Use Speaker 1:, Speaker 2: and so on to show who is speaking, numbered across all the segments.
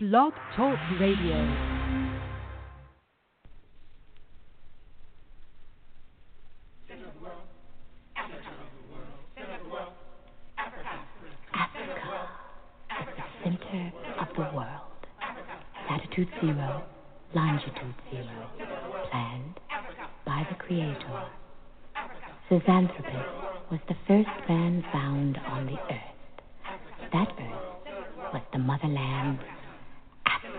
Speaker 1: Blog Talk Radio.
Speaker 2: Africa at the center of the world. Latitude zero, longitude zero, planned by the Creator. Zinjanthropus was the first man found on the earth. That earth was the motherland, Africa.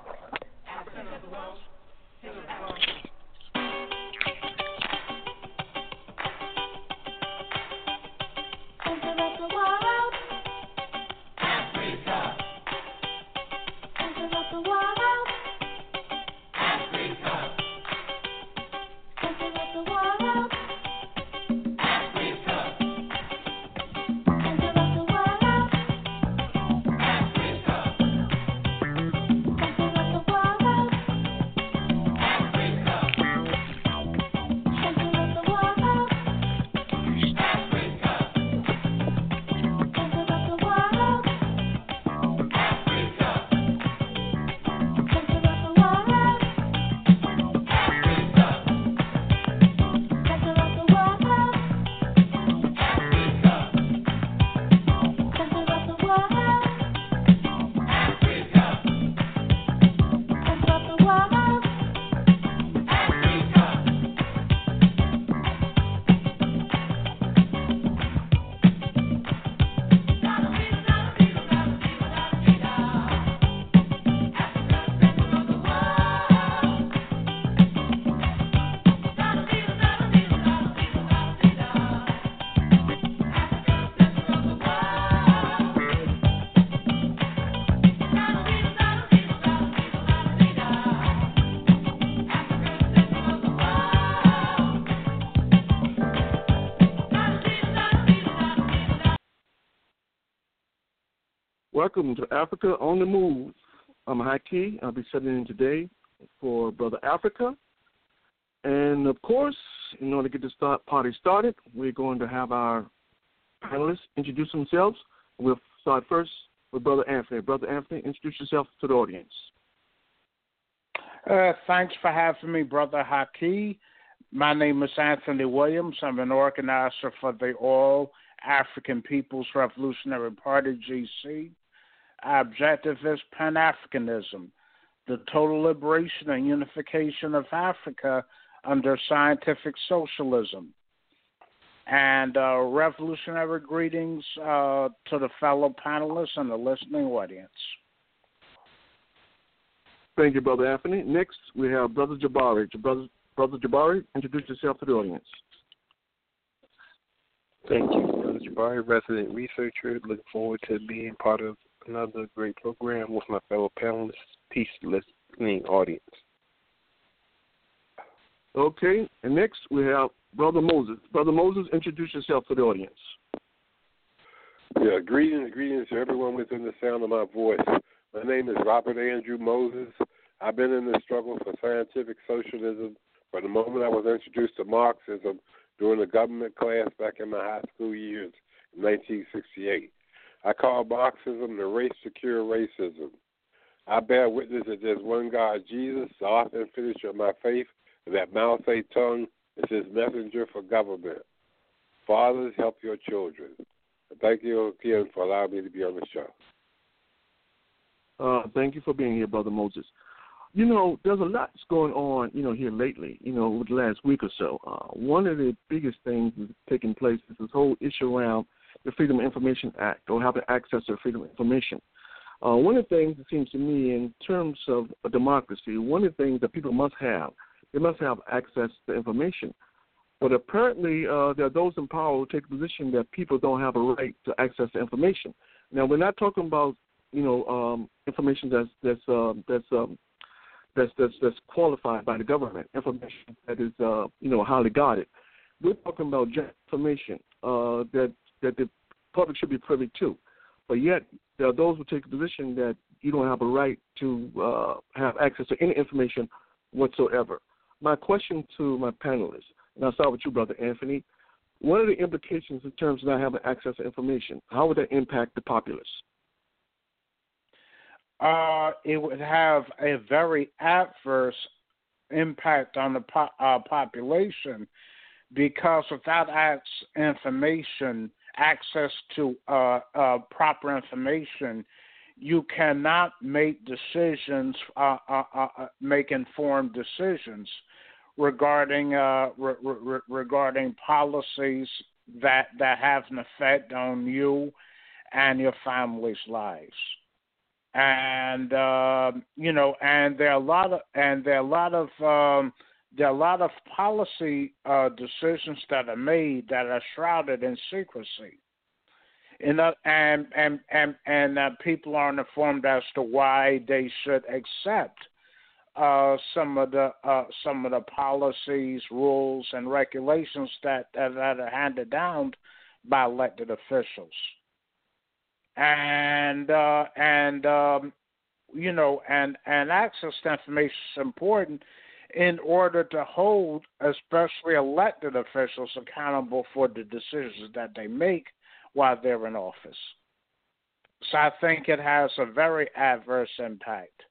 Speaker 3: Welcome to Africa on the Move. I'm Haki. I'll be sitting in today for Brother Africa. And of course, in order to get the party started, we're going to have our panelists introduce themselves. We'll start first with Brother Anthony. Brother Anthony, introduce yourself to the audience.
Speaker 4: Uh, thanks for having me, Brother Haki. My name is Anthony Williams. I'm an organizer for the All African People's Revolutionary Party, GC. Our objective is Pan Africanism, the total liberation and unification of Africa under scientific socialism. And uh, revolutionary greetings uh, to the fellow panelists and the listening audience.
Speaker 3: Thank you, Brother Anthony. Next, we have Brother Jabari. Brother, Brother Jabari, introduce yourself to the audience.
Speaker 5: Thank you, Brother Jabari, resident researcher. Looking forward to being part of another great program with my fellow panelists. Peace, listening audience.
Speaker 3: Okay, and next we have Brother Moses. Brother Moses, introduce yourself to the audience.
Speaker 6: Yeah, greetings, greetings to everyone within the sound of my voice. My name is Robert Andrew Moses. I've been in the struggle for scientific socialism from the moment I was introduced to Marxism during a government class back in my high school years in 1968. I call Marxism the race to cure racism. I bear witness that there's one God, Jesus, the author and finisher of my faith, and that Mao Zedong is his messenger for government. Fathers, help your children. Thank you again for allowing me to be on the show.
Speaker 3: Uh, thank you for being here, Brother Moses. You know, there's a lot that's going on, you know, here lately, you know, over the last week or so. Uh, one of the biggest things that's taking place is this whole issue around the Freedom of Information Act or having access to freedom of information. Uh, one of the things it seems to me, in terms of a democracy, one of the things that people must have, they must have access to information. But apparently, uh, there are those in power who take the position that people don't have a right to access to information. Now, we're not talking about you know um, information that's that's um, that's um, that's that's that's qualified by the government, information that is uh, you know highly guarded. We're talking about information uh, that that the public should be privy to, but yet there are those who take the position that you don't have a right to uh, have access to any information whatsoever. My question to my panelists, and I'll start with you, Brother Anthony. What are the implications in terms of not having access to information? How would that impact the populace?
Speaker 4: Uh, it would have a very adverse impact on the po- uh, population because without access information, access to uh, uh, proper information, you cannot make decisions, uh, uh, uh, uh make informed decisions regarding re- re- regarding policies that that have an effect on you and your family's lives. And uh, you know, and there are a lot of and there are a lot of um, there are a lot of policy uh, decisions that are made that are shrouded in secrecy. In uh, and and and and uh, people aren't informed as to why they should accept uh, some of the uh, some of the policies, rules, and regulations that that, that are handed down by elected officials and uh, and um, you know and and access to information is important in order to hold especially elected officials accountable for the decisions that they make while they're in office. So I think it has a very adverse impact.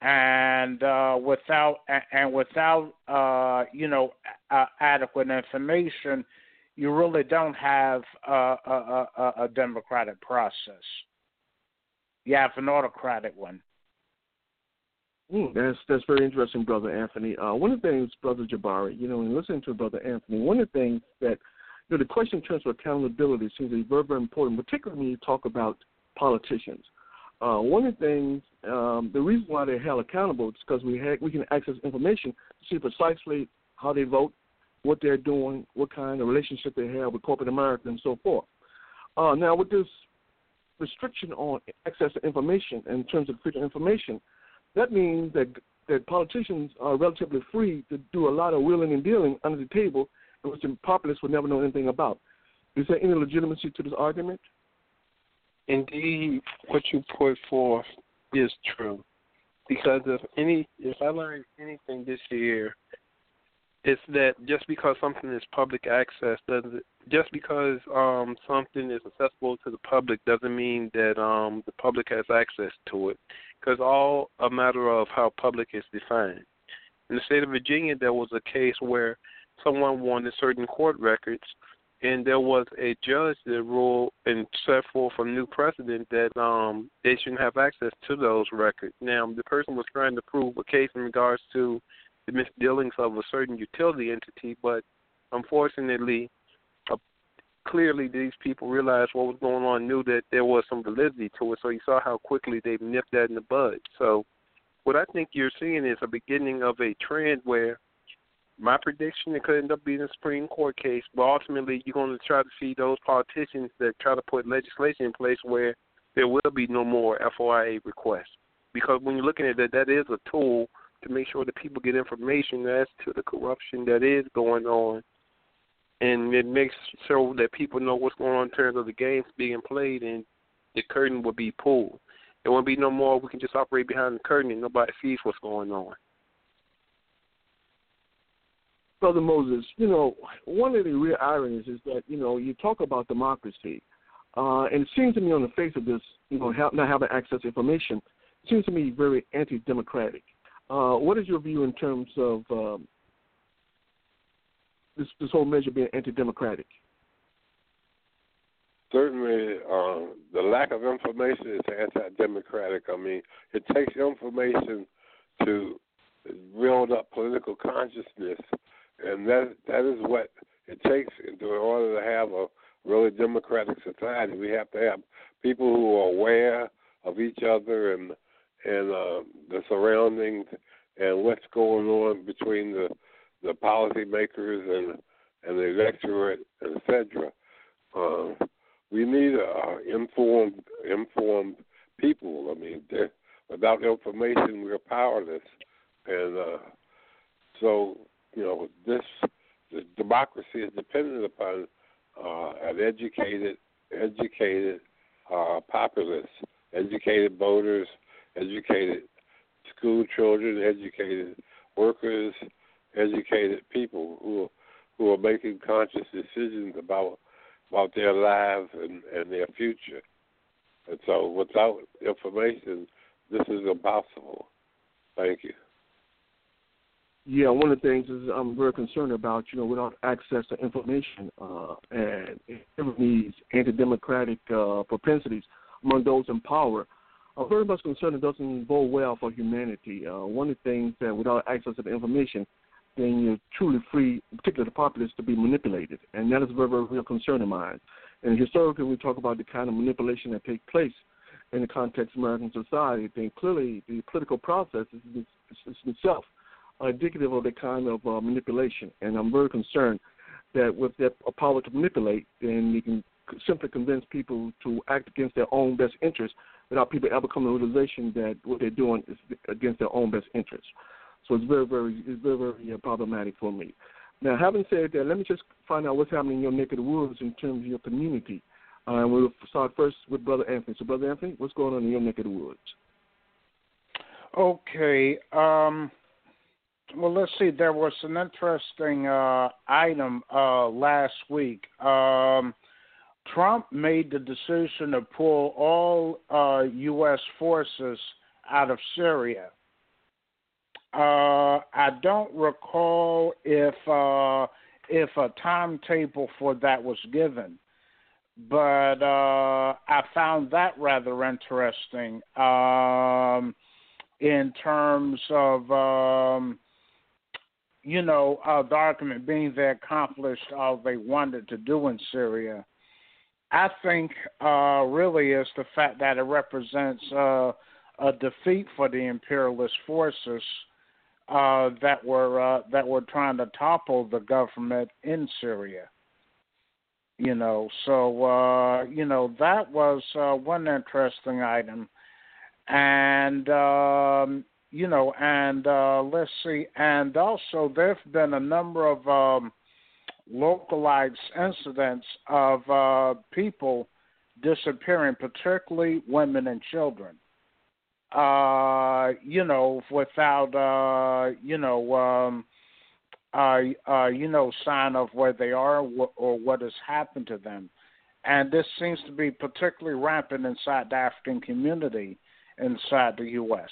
Speaker 4: And uh, without and without uh, you know uh, adequate information, you really don't have a, a, a, a democratic process. You have an autocratic one.
Speaker 3: Mm, that's that's very interesting, brother Anthony. Uh, one of the things, brother Jabari, you know, in listening to brother Anthony, one of the things that you know, the question in terms of accountability seems to be very, very important, particularly when you talk about politicians. Uh, one of the things, um, the reason why they're held accountable is because we ha- we can access information to see precisely how they vote, what they're doing, what kind of relationship they have with corporate America, and so forth. Uh, now, with this restriction on access to information in terms of freedom of information, that means that that politicians are relatively free to do a lot of wheeling and dealing under the table, which the populace would never know anything about. Is there any legitimacy to this argument?
Speaker 5: Indeed, what you put forth is true. Because if any, if I learned anything this year, it's that just because something is public access doesn't just because um something is accessible to the public doesn't mean that um the public has access to it because all a matter of how public is defined. In the state of virginia there was a case where someone wanted certain court records and there was a judge that ruled and set forth a new precedent that um they shouldn't have access to those records. Now the person was trying to prove a case in regards to the misdealings of a certain utility entity, but unfortunately, clearly these people realized what was going on, knew that there was some validity to it. So you saw how quickly they nipped that in the bud. So what I think you're seeing is a beginning of a trend where my prediction it could end up being a Supreme Court case, but ultimately you're going to try to see those politicians that try to put legislation in place where there will be no more FOIA requests. Because when you're looking at that, that is a tool to make sure that people get information as to the corruption that is going on, and it makes sure that people know what's going on in terms of the games being played, and the curtain will be pulled. There won't be no more. We can just operate behind the curtain, and nobody sees what's going on.
Speaker 3: Brother Moses, you know, one of the real ironies is that you know you talk about democracy, uh, and it seems to me on the face of this, you know, not having access to information, seems to me very anti-democratic. Uh, what is your view in terms of um, this, this whole measure being anti-democratic?
Speaker 6: Certainly, uh, the lack of information is anti-democratic. I mean, it takes information to build up political consciousness, and that that is what it takes in order to have a really democratic society. We have to have people who are aware of each other and and uh, the surroundings and what's going on between the the policymakers and and the electorate, etc. Uh, we need uh, informed informed people. I mean, without information, we're powerless. and uh, so you know this, this democracy is dependent upon uh, an educated, educated uh, populace, educated voters, educated school children, educated workers, educated people who who are making conscious decisions about about their lives and, and their future. And so without information this is impossible. Thank you.
Speaker 3: Yeah, one of the things is I'm very concerned about, you know, without access to information uh, and these anti-democratic uh, propensities among those in power, I'm very much concerned it doesn't bode well for humanity. Uh, one of the things that without access to the information, then you're truly free, particularly the populace, to be manipulated, and that is a very, very real concern of mine. And historically, we talk about the kind of manipulation that takes place in the context of American society, then clearly the political process is, is, is itself indicative of the kind of uh, manipulation. And I'm very concerned that with that power to manipulate, then you can simply convince people to act against their own best interests without people ever coming to the realization that what they're doing is against their own best interests. It's very, very, very, very uh, problematic for me. Now, having said that, let me just find out what's happening in your neck of the woods in terms of your community. Uh, we'll start first with Brother Anthony. So, Brother Anthony, what's going on in your neck of the woods?
Speaker 4: Okay. Um, well, let's see. There was an interesting uh, item uh, last week. Um, Trump made the decision to pull all uh, U.S. forces out of Syria. Uh, I don't recall if uh, if a timetable for that was given but uh, I found that rather interesting um, in terms of, um, you know, the argument being they accomplished all they wanted to do in Syria. I think uh, really is the fact that it represents uh, a defeat for the imperialist forces uh, that were uh, that were trying to topple the government in Syria. You know so uh you know that was uh one interesting item. And um you know and uh let's see. And also there've been a number of um localized incidents of uh people disappearing particularly women and children uh you know without uh you know um uh, uh, you know, sign of where they are or what has happened to them. And this seems to be particularly rampant inside the African community inside the U.S.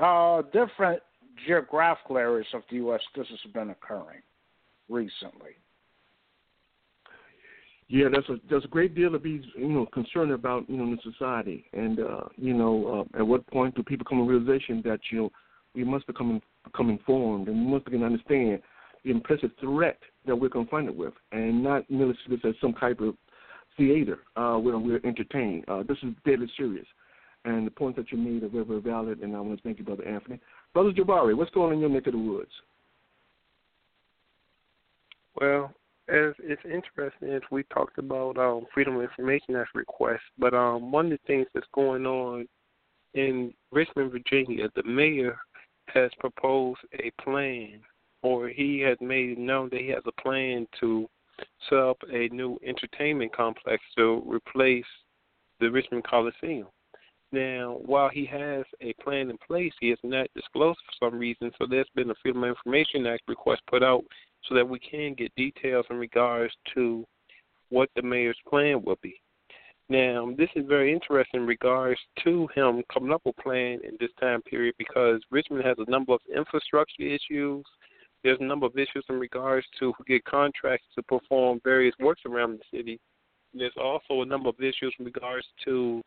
Speaker 4: Uh, different geographical areas of the U.S. This has been occurring recently.
Speaker 3: Yeah, there's a there's a great deal to be you know concerned about you know in society, and uh, you know uh, at what point do people come to realization that you know we must become become informed and we must begin to understand the implicit threat that we're confronted with, and not merely see this as some type of theater uh, where we're entertained. Uh, this is deadly serious, and the points that you made are very, very valid. And I want to thank you, Brother Anthony. Brother Jabari, what's going on in your neck of the woods?
Speaker 5: Well, as it's interesting as we talked about um, Freedom of Information Act request, but um, one of the things that's going on in Richmond, Virginia, the mayor has proposed a plan, or he has made known that he has a plan to set up a new entertainment complex to replace the Richmond Coliseum. Now, while he has a plan in place, he has not disclosed for some reason. So there's been a Freedom of Information Act request put out so that we can get details in regards to what the mayor's plan will be. Now, this is very interesting in regards to him coming up with a plan in this time period because Richmond has a number of infrastructure issues. There's a number of issues in regards to who get contracts to perform various works around the city. There's also a number of issues in regards to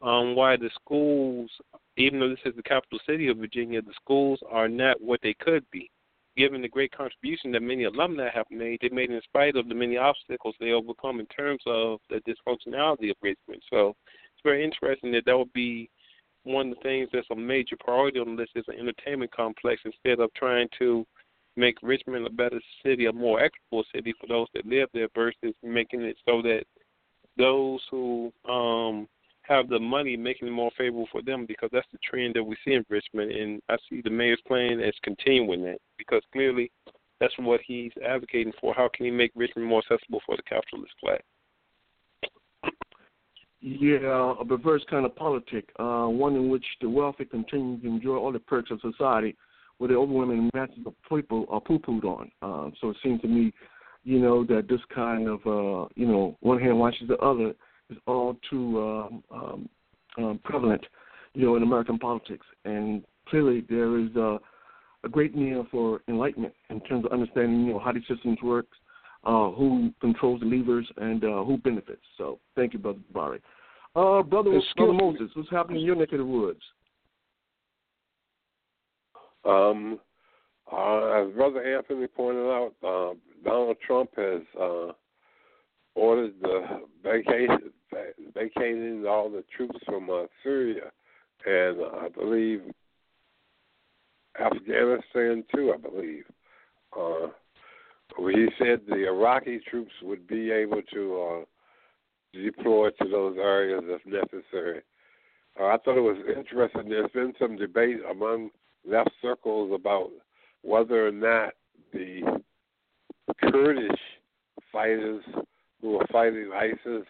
Speaker 5: um, why the schools, even though this is the capital city of Virginia, the schools are not what they could be given the great contribution that many alumni have made, they made in spite of the many obstacles they overcome in terms of the dysfunctionality of Richmond. So it's very interesting that that would be one of the things that's a major priority on the list is an entertainment complex instead of trying to make Richmond a better city, a more equitable city for those that live there versus making it so that those who um have the money making it more favorable for them because that's the trend that we see in Richmond, and I see the mayor's plan as continuing that because clearly that's what he's advocating for. How can he make Richmond more accessible for the capitalist class?
Speaker 3: Yeah, a perverse kind of politic, uh, one in which the wealthy continue to enjoy all the perks of society, where the overwhelming masses of people are poo-pooed on. Uh, so it seems to me, you know, that this kind of, uh, you know, one hand washes the other is all too um, um, um, prevalent, you know, in American politics. And clearly, there is uh, a great need for enlightenment in terms of understanding, you know, how these systems work, uh, who controls the levers, and uh, who benefits. So, thank you, Brother Barry. Uh, Brother, Brother Moses, what's happening in your neck of the woods?
Speaker 6: Um, uh, as Brother Anthony pointed out, uh, Donald Trump has uh, ordered the vacation, vacating all the troops from uh, Syria, and uh, I believe Afghanistan too. I believe. Uh, he said the Iraqi troops would be able to uh, deploy to those areas if necessary. Uh, I thought it was interesting. There's been some debate among left circles about whether or not the Kurdish fighters who are fighting ISIS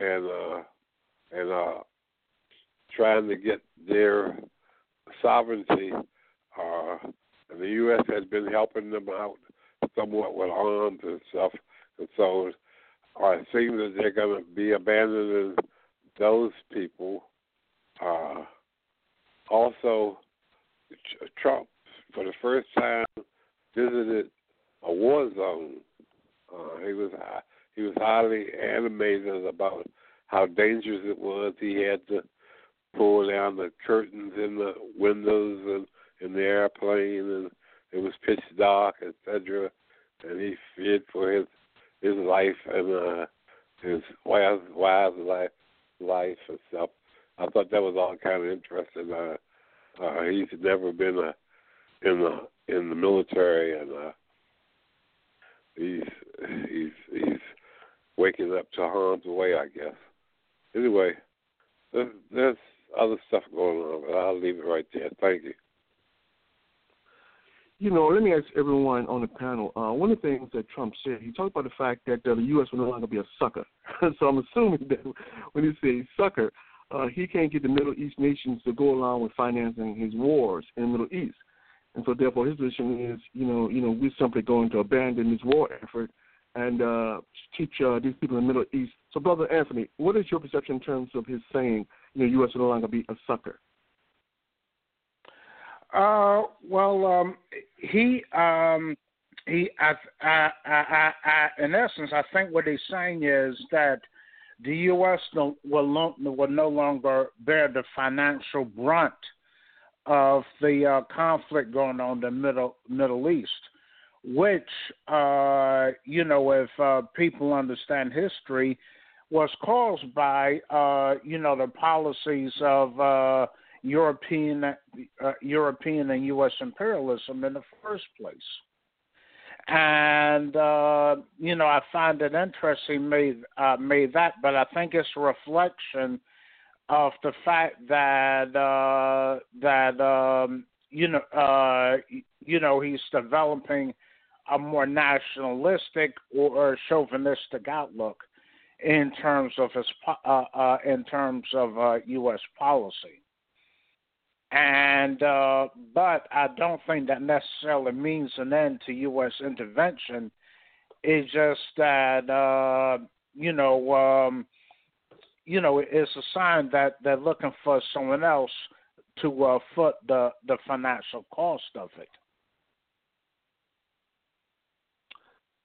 Speaker 6: and uh, and uh, trying to get their sovereignty, uh, and the U.S. has been helping them out somewhat with arms and stuff, and so uh, it seems that they're going to be abandoning those people. Uh, also, Trump, for the first time, visited a war zone. Uh, he was he was highly animated about how dangerous it was. He had to pull down the curtains in the windows and in the airplane, and it was pitch dark, etc. And he feared for his his life and uh, his wife's wife's life, life and stuff. I thought that was all kind of interesting. Uh, uh, he's never been a, in the in the military, and uh, he's he's he's waking up to harm's way, I guess. Anyway, there's, there's other stuff going on, but I'll leave it right there. Thank you.
Speaker 3: You know, let me ask everyone on the panel. Uh, one of the things that Trump said, he talked about the fact that uh, the U.S. will no longer be a sucker. so I'm assuming that when he says sucker, uh, he can't get the Middle East nations to go along with financing his wars in the Middle East. And so, therefore, his position is, you know, you know, we're simply going to abandon this war effort and uh, teach uh, these people in the Middle East. So, Brother Anthony, what is your perception in terms of his saying, you know, U.S. will no longer be a sucker?
Speaker 4: Uh, well, um, he, um, he, I, I, I, I, in essence, I think what he's saying is that the U.S. No, will, no, will no longer bear the financial brunt of the uh, conflict going on in the Middle Middle East, which, uh, you know, if uh, people understand history, was caused by, uh, you know, the policies of uh, European uh, European and U.S. imperialism in the first place. And uh, you know, I find it interesting made uh, made that, but I think it's a reflection of the fact that uh, that um, you know uh, you know he's developing a more nationalistic or chauvinistic outlook in terms of his uh, uh, in terms of uh, U.S. policy. And uh, but I don't think that necessarily means an end to U.S. intervention. It's just that uh, you know, um, you know, it's a sign that they're looking for someone else to uh, foot the the financial cost of it.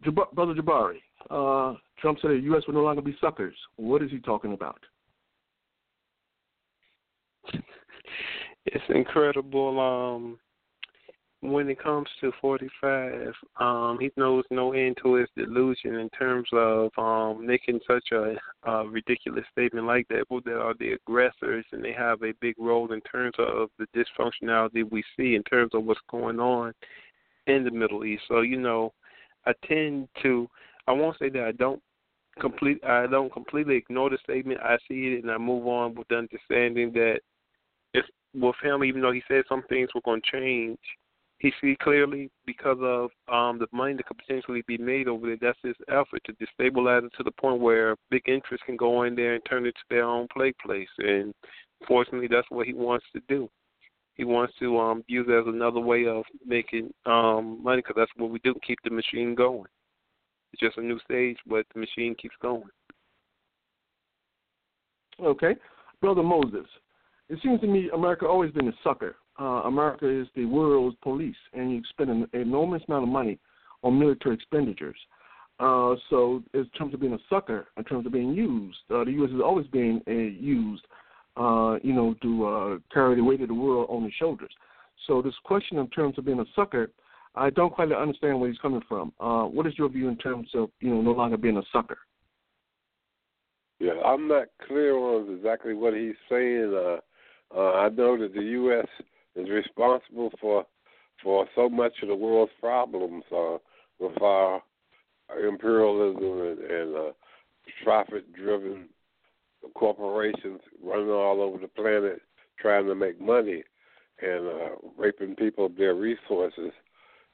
Speaker 3: Jab- Brother Jabari, uh, Trump said the U.S. would no longer be suckers. What is he talking about?
Speaker 5: It's incredible. Um, when it comes to 45, um, he knows no end to his delusion in terms of um, making such a, a ridiculous statement like that. Well, they are the aggressors, and they have a big role in terms of the dysfunctionality we see in terms of what's going on in the Middle East. So, you know, I tend to, I won't say that I don't complete. I don't completely ignore the statement. I see it and I move on with the understanding that with him. Even though he said some things were going to change, he see clearly because of um the money that could potentially be made over there. That's his effort to destabilize it to the point where big interests can go in there and turn it to their own play place. And fortunately, that's what he wants to do. He wants to um use it as another way of making um money because that's what we do. Keep the machine going. It's just a new stage, but the machine keeps going.
Speaker 3: Okay, brother Moses. It seems to me America always been a sucker uh, America is the world's police, and you spend an enormous amount of money on military expenditures. Uh, so, in terms of being a sucker, in terms of being used, uh, the U.S. has always been uh, used, uh, you know, to uh, carry the weight of the world on its shoulders. So, this question in terms of being a sucker, I don't quite understand where he's coming from. Uh, what is your view in terms of, you know, no longer being a sucker?
Speaker 6: Yeah, I'm not clear on exactly what he's saying. Uh, uh, I know that the U.S is responsible for for so much of the world's problems uh, with our imperialism and, and uh, profit-driven corporations running all over the planet trying to make money and uh, raping people of their resources,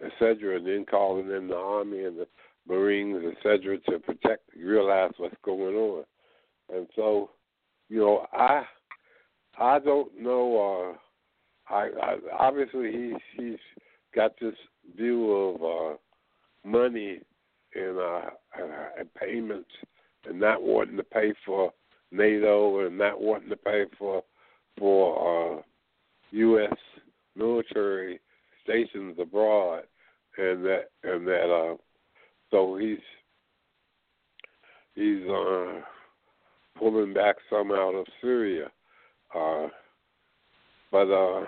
Speaker 6: etc., and then calling in the army and the Marines, etc., to protect, realize what's going on. And so, you know, I I don't know. Uh, I, I obviously he's he's got this view of uh, money and uh, and payments and not wanting to pay for NATO and not wanting to pay for for uh, U.S. military stations abroad, and that and that uh, so he's he's uh, pulling back some out of Syria. Uh, but uh,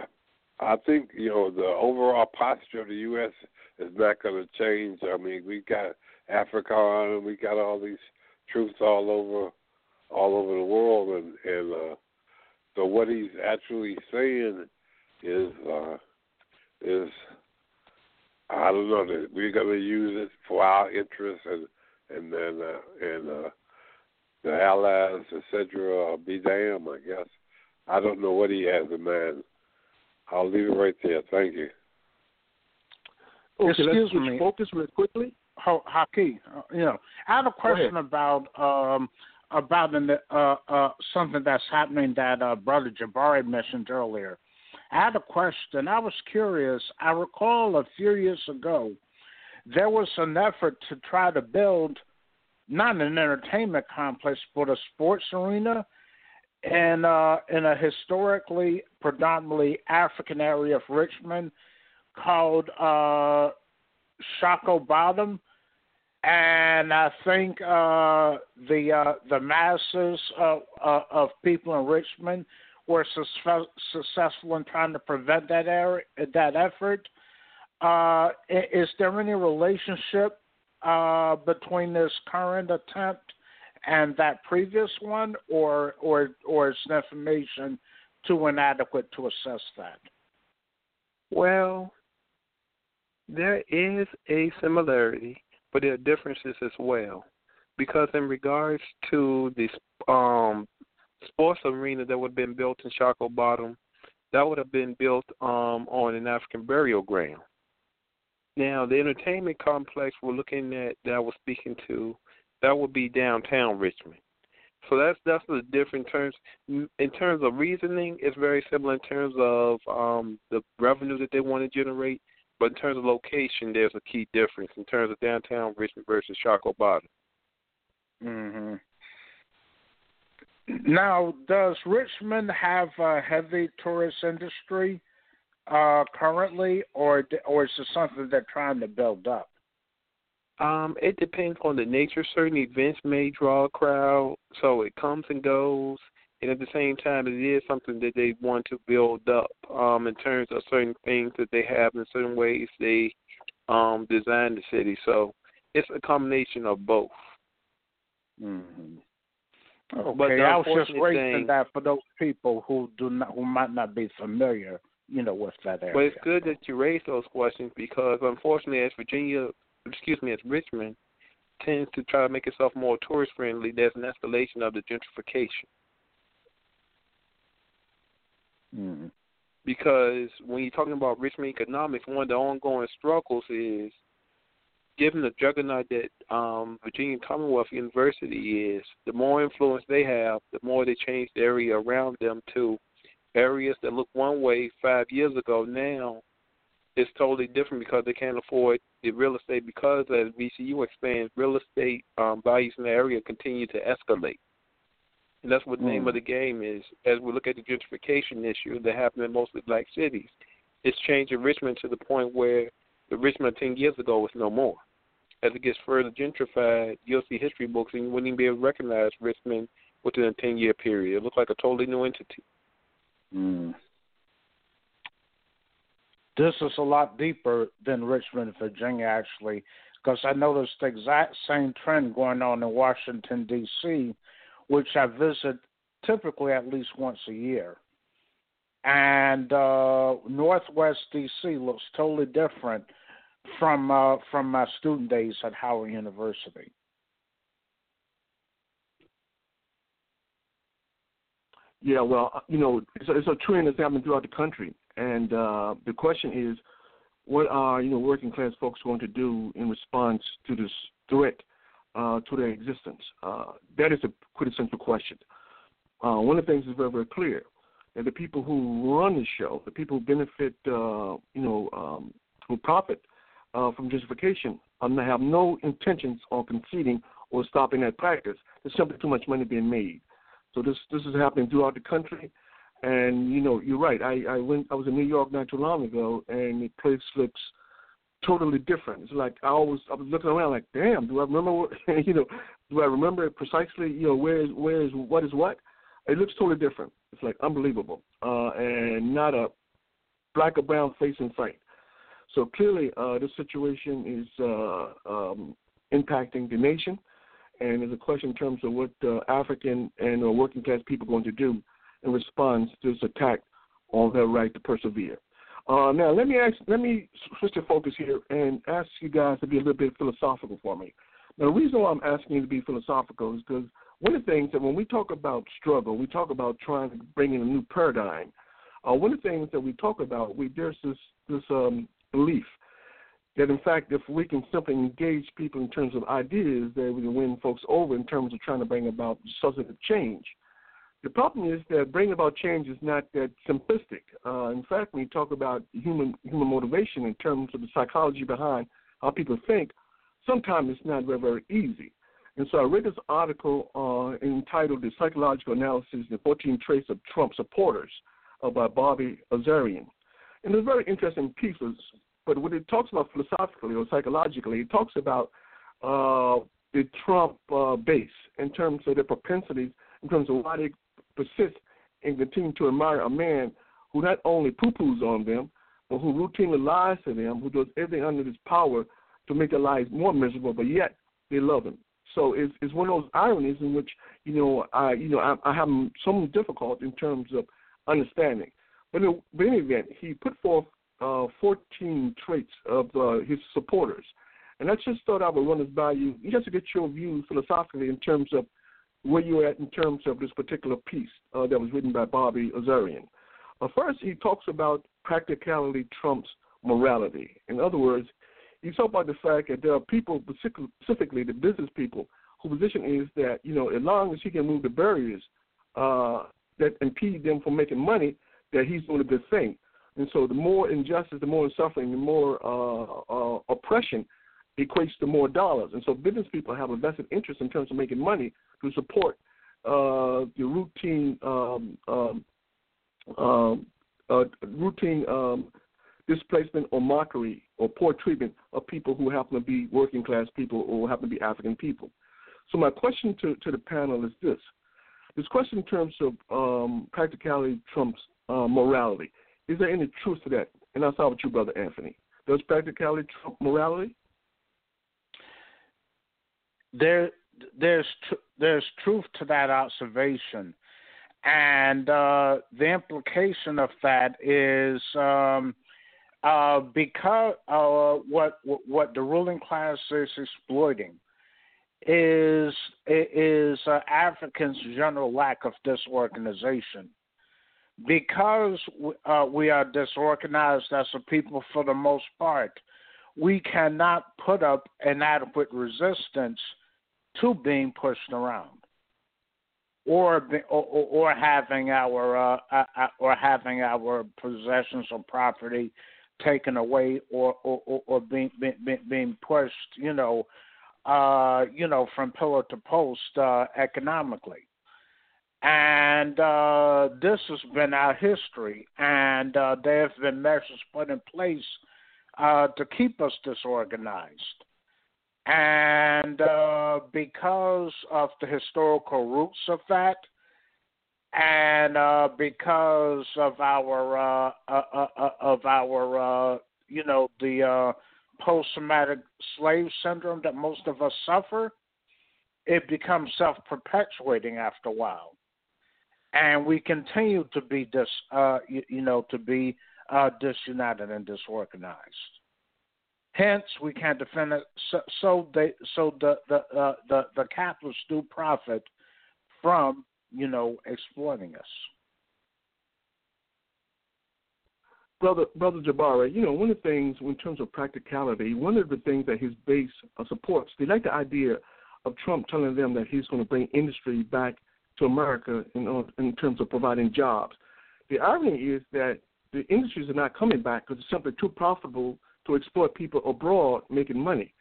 Speaker 6: I think you know the overall posture of the U.S. is not going to change. I mean, we got Africa and we got all these troops all over all over the world, and and uh, so what he's actually saying is uh, is I don't know that we're going to use it for our interests and and then uh, and uh, the allies etc. Be damned, I guess. I don't know what he has in mind. I'll leave it right there. Thank you.
Speaker 3: Okay,
Speaker 4: Excuse
Speaker 3: let's
Speaker 4: me.
Speaker 3: focus real quickly.
Speaker 4: Ho- Haki, uh, you know, I have a question about um, about an, uh, uh, something that's happening that uh, Brother Jabari mentioned earlier. I had a question. I was curious. I recall a few years ago there was an effort to try to build not an entertainment complex but a sports arena in uh, in a historically predominantly African area of Richmond called uh, Shockoe Bottom, and I think uh, the uh, the masses of, uh, of people in Richmond were su- successful in trying to prevent that area, that effort. Uh, is there any relationship uh, between this current attempt and that previous one, or or or is information too inadequate to assess that?
Speaker 5: Well, there is a similarity, but there are differences as well. Because in regards to the um, sports arena that would have been built in Shockoe Bottom, that would have been built um, on an African burial ground. Now, the entertainment complex we're looking at that I was speaking to that would be downtown Richmond. So that's that's the different terms. In terms of reasoning, it's very similar in terms of um, the revenue that they want to generate. But in terms of location, there's a key difference in terms of downtown Richmond versus Shockoe Bottom.
Speaker 4: hmm Now, does Richmond have a heavy tourist industry uh, currently, or or is it something they're trying to build up?
Speaker 5: Um, it depends on the nature. Certain events may draw a crowd, so it comes and goes. And at the same time, it is something that they want to build up um, in terms of certain things that they have in certain ways they um, design the city. So it's a combination of both.
Speaker 4: Mm-hmm. Okay,
Speaker 5: But the
Speaker 4: I was just raising
Speaker 5: thing-
Speaker 4: that for those people who do not, who might not be familiar, you know, with that area.
Speaker 5: But it's good that you raised those questions because unfortunately, as Virginia, excuse me, as Richmond, tends to try to make itself more tourist friendly, there's an escalation of the gentrification.
Speaker 4: Mm.
Speaker 5: Because when you're talking about Richmond economics, one of the ongoing struggles is given the juggernaut that um, Virginia Commonwealth University is, the more influence they have, the more they change the area around them to areas that look one way five years ago now it's totally different because they can't afford the real estate because as VCU expands, real estate um, values in the area continue to escalate. And that's what the mm. name of the game is. As we look at the gentrification issue that happened in mostly black cities, it's changing Richmond to the point where the Richmond 10 years ago was no more. As it gets further gentrified, you'll see history books and you wouldn't even be able to recognize Richmond within a 10 year period. It looks like a totally new entity.
Speaker 4: Mm this is a lot deeper than Richmond, Virginia, actually, because I noticed the exact same trend going on in Washington, D.C., which I visit typically at least once a year. And uh, Northwest D.C. looks totally different from uh, from my student days at Howard University.
Speaker 3: Yeah, well, you know, it's a, it's a trend that's happening throughout the country. And uh, the question is, what are you know working class folks going to do in response to this threat uh, to their existence? Uh, that is a quintessential question. Uh, one of the things is very very clear that the people who run the show, the people who benefit, uh, you know, um, who profit uh, from gentrification, um, have no intentions on conceding or stopping that practice. There's simply too much money being made. So this this is happening throughout the country. And you know, you're right. I I went. I was in New York not too long ago, and the place looks totally different. It's like I always I was looking around like, damn, do I remember? What, you know, do I remember precisely? You know, where is where is what is what? It looks totally different. It's like unbelievable, uh, and not a black or brown face in sight. So clearly, uh, this situation is uh, um, impacting the nation, and there's a question in terms of what uh, African and working class people are going to do in response to this attack on their right to persevere. Uh, now, let me ask, let me switch the focus here and ask you guys to be a little bit philosophical for me. Now, the reason why I'm asking you to be philosophical is because one of the things that when we talk about struggle, we talk about trying to bring in a new paradigm. Uh, one of the things that we talk about, we there's this this um, belief that in fact, if we can simply engage people in terms of ideas, that we can win folks over in terms of trying to bring about substantive change. The problem is that bringing about change is not that simplistic. Uh, in fact, when you talk about human human motivation in terms of the psychology behind how people think, sometimes it's not very very easy. And so I read this article uh, entitled "The Psychological Analysis: The 14 Traits of Trump Supporters" uh, by Bobby Azarian, and it's a very interesting pieces. But when it talks about philosophically or psychologically, it talks about uh, the Trump uh, base in terms of their propensities, in terms of why they persist and continue to admire a man who not only poo poos on them, but who routinely lies to them, who does everything under his power to make their lives more miserable, but yet they love him. So it's it's one of those ironies in which you know I you know I, I have some difficulty in terms of understanding. But in, but in any event, he put forth uh, 14 traits of uh, his supporters, and I just thought I would run this by you just to get your view philosophically in terms of where you're at in terms of this particular piece uh, that was written by Bobby Azarian. Uh, first, he talks about practicality trumps morality. In other words, he talks about the fact that there are people, specifically the business people, whose position is that you know as long as he can move the barriers uh, that impede them from making money, that he's doing a good thing. And so, the more injustice, the more suffering, the more uh, uh, oppression equates to more dollars. And so, business people have a vested interest in terms of making money to support uh, the routine um, um, um, uh, routine um, displacement or mockery or poor treatment of people who happen to be working class people or happen to be African people. So my question to, to the panel is this: This question in terms of um, practicality trumps uh, morality. Is there any truth to that? And I'll start with you, brother Anthony. Does practicality trump morality?
Speaker 4: There, there's tr- there's truth to that observation, and uh, the implication of that is um, uh, because uh, what what the ruling class is exploiting is is uh, Africans' general lack of disorganization. Because uh, we are disorganized as a people for the most part, we cannot put up an adequate resistance to being pushed around or or, or having our uh, uh, uh, or having our possessions or property taken away or or, or being, being being pushed, you know, uh, you know, from pillar to post uh, economically. And uh, this has been our history, and uh, there have been measures put in place uh, to keep us disorganized. And uh, because of the historical roots of that, and uh, because of our uh, uh, uh, uh of our you know the post-traumatic slave syndrome that most of us suffer, it becomes self-perpetuating after a while, and we continue to be dis you, you know to be disunited and disorganized. Hence, we can't defend it. So, so they, so the the uh, the the capitalists do profit from you know exploiting us.
Speaker 3: Brother, brother Jabari, you know one of the things in terms of practicality, one of the things that his base uh, supports, they like the idea of Trump telling them that he's going to bring industry back to America in, in terms of providing jobs. The irony is that the industries are not coming back because it's simply too profitable to exploit people abroad making money.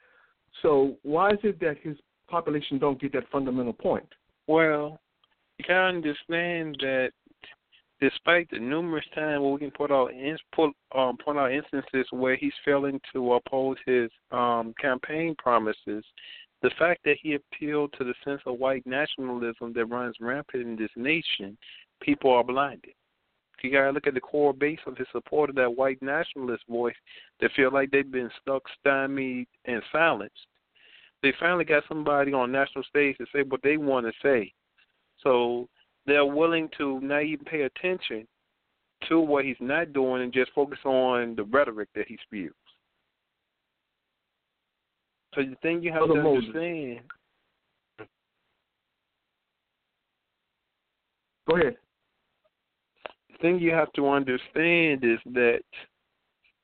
Speaker 3: So why is it that his population don't get that fundamental point?
Speaker 5: Well, you gotta understand that despite the numerous times where we can put out put um point out instances where he's failing to oppose his um campaign promises, the fact that he appealed to the sense of white nationalism that runs rampant in this nation, people are blinded. You gotta look at the core base of his support of that white nationalist voice that feel like they've been stuck, stymied, and silenced. They finally got somebody on national stage to say what they want to say. So they're willing to not even pay attention to what he's not doing and just focus on the rhetoric that he spews. So the thing you have to understand.
Speaker 3: Go ahead
Speaker 5: thing you have to understand is that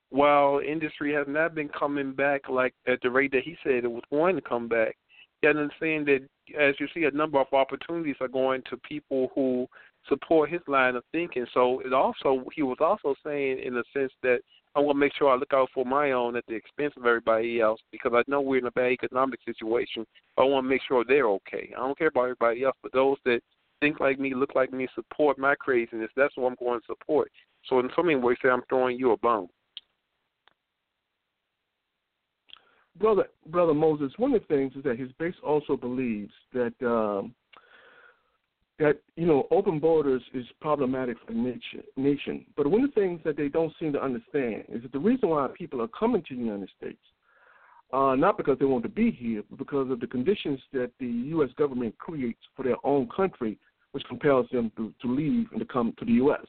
Speaker 5: while industry has not been coming back like at the rate that he said it was going to come back, you understand that as you see a number of opportunities are going to people who support his line of thinking. So it also he was also saying in a sense that I want to make sure I look out for my own at the expense of everybody else because I know we're in a bad economic situation. I want to make sure they're okay. I don't care about everybody else, but those that think like me, look like me, support my craziness, that's what I'm going to support. So in so many ways, say I'm throwing you a bone.
Speaker 3: Brother, brother Moses, one of the things is that his base also believes that um, that you know open borders is problematic for nation, nation. But one of the things that they don't seem to understand is that the reason why people are coming to the United States, uh, not because they want to be here, but because of the conditions that the U.S. government creates for their own country which compels them to, to leave and to come to the U.S.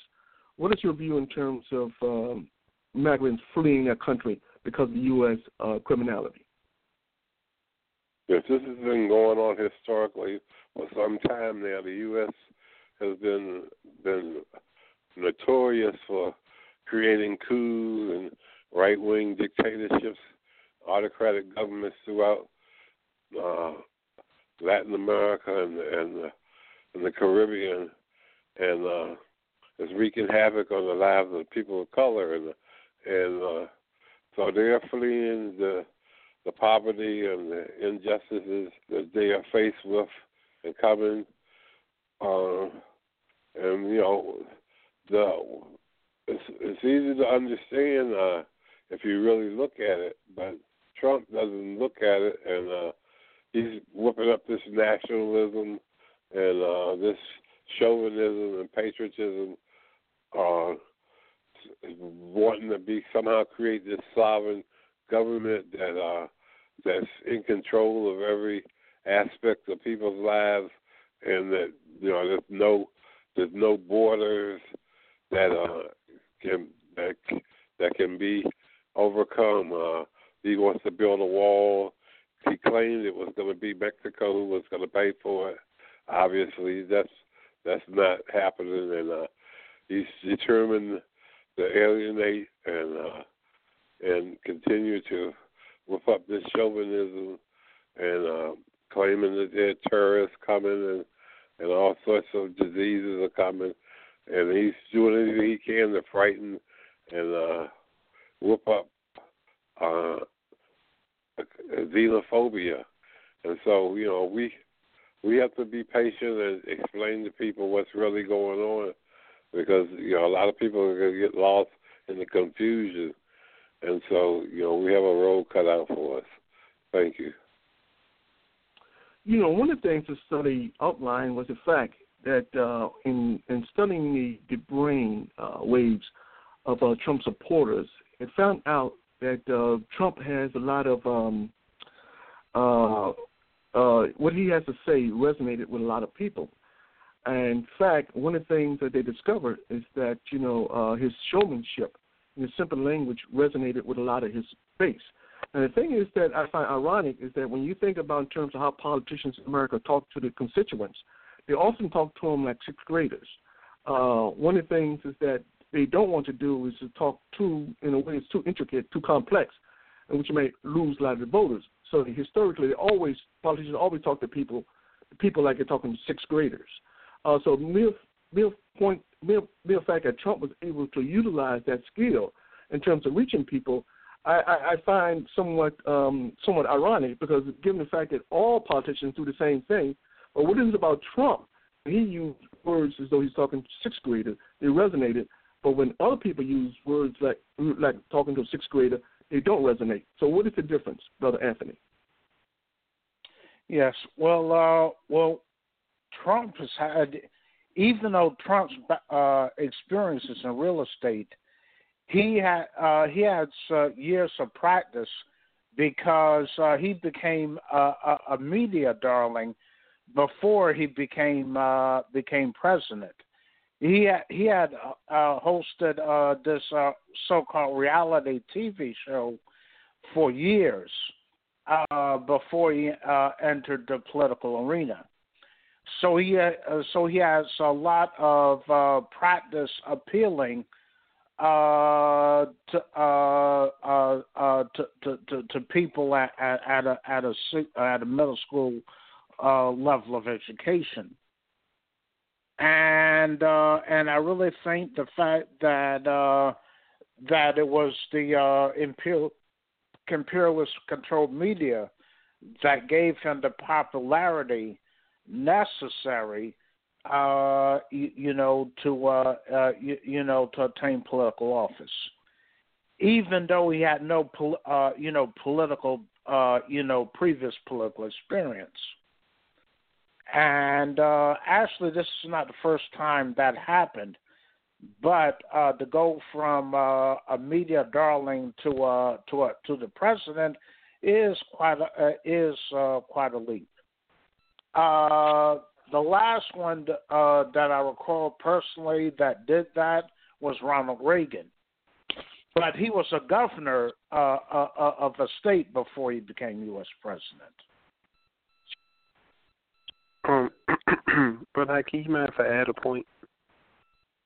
Speaker 3: What is your view in terms of um, migrants fleeing their country because of U.S. Uh, criminality?
Speaker 6: Yes, this has been going on historically for some time now. The U.S. has been been notorious for creating coups and right wing dictatorships, autocratic governments throughout uh, Latin America and and uh, in the Caribbean, and uh, is wreaking havoc on the lives of people of color, and and uh, so they are fleeing the the poverty and the injustices that they are faced with and coming. Uh, and you know, the it's it's easy to understand uh, if you really look at it, but Trump doesn't look at it, and uh, he's whipping up this nationalism and uh, this chauvinism and patriotism uh, wanting to be somehow create this sovereign government that uh, that's in control of every aspect of people's lives, and that you know there's no there's no borders that uh, can that that can be overcome. Uh, he wants to build a wall he claimed it was going to be Mexico who was going to pay for it. Obviously, that's that's not happening, and uh, he's determined to alienate and uh, and continue to whip up this chauvinism and uh, claiming that there are terrorists coming and and all sorts of diseases are coming, and he's doing anything he can to frighten and uh, whip up uh, xenophobia. And so, you know, we we have to be patient and explain to people what's really going on because you know a lot of people are going to get lost in the confusion, and so you know we have a road cut out for us. Thank you.
Speaker 3: You know, one of the things the study outlined was the fact that uh, in in studying the the brain uh, waves of uh, Trump supporters, it found out that uh, Trump has a lot of um, uh, uh, what he has to say resonated with a lot of people. And in fact, one of the things that they discovered is that you know uh, his showmanship, his simple language, resonated with a lot of his base. And the thing is that I find ironic is that when you think about in terms of how politicians in America talk to the constituents, they often talk to them like sixth graders. Uh, one of the things is that they don't want to do is to talk too in a way it's too intricate, too complex, and which may lose a lot of the voters. So historically, they always politicians always talk to people, people like they're talking to sixth graders. Uh, so mere mere point mere mere fact that Trump was able to utilize that skill in terms of reaching people, I, I, I find somewhat um, somewhat ironic because given the fact that all politicians do the same thing, but what is it about Trump? He used words as though he's talking to sixth graders. They resonated, but when other people use words like like talking to a sixth grader, they don't resonate. So what is the difference, Brother Anthony?
Speaker 4: Yes. Well, uh, well, Trump has had, even though Trump's uh, experiences in real estate, he had uh, he had uh, years of practice because uh, he became a, a, a media darling before he became uh, became president. He had, he had uh, hosted uh, this uh, so-called reality TV show for years uh, before he uh, entered the political arena. So he uh, so he has a lot of uh, practice appealing uh, to, uh, uh, uh, to, to, to to people at, at, at a at a at a middle school uh, level of education and uh, and I really think the fact that uh, that it was the uh, imperial, imperialist controlled media that gave him the popularity necessary, uh, you, you know, to uh, uh, you, you know to attain political office, even though he had no, pol- uh, you know, political, uh, you know, previous political experience. And uh, actually, this is not the first time that happened. But uh, to go from uh, a media darling to uh, to to the president is quite a, uh, is uh, quite a leap. The last one that I recall personally that did that was Ronald Reagan, but he was a governor of a state before he became U.S. president.
Speaker 5: Um, Brother, can you mind if I add a point?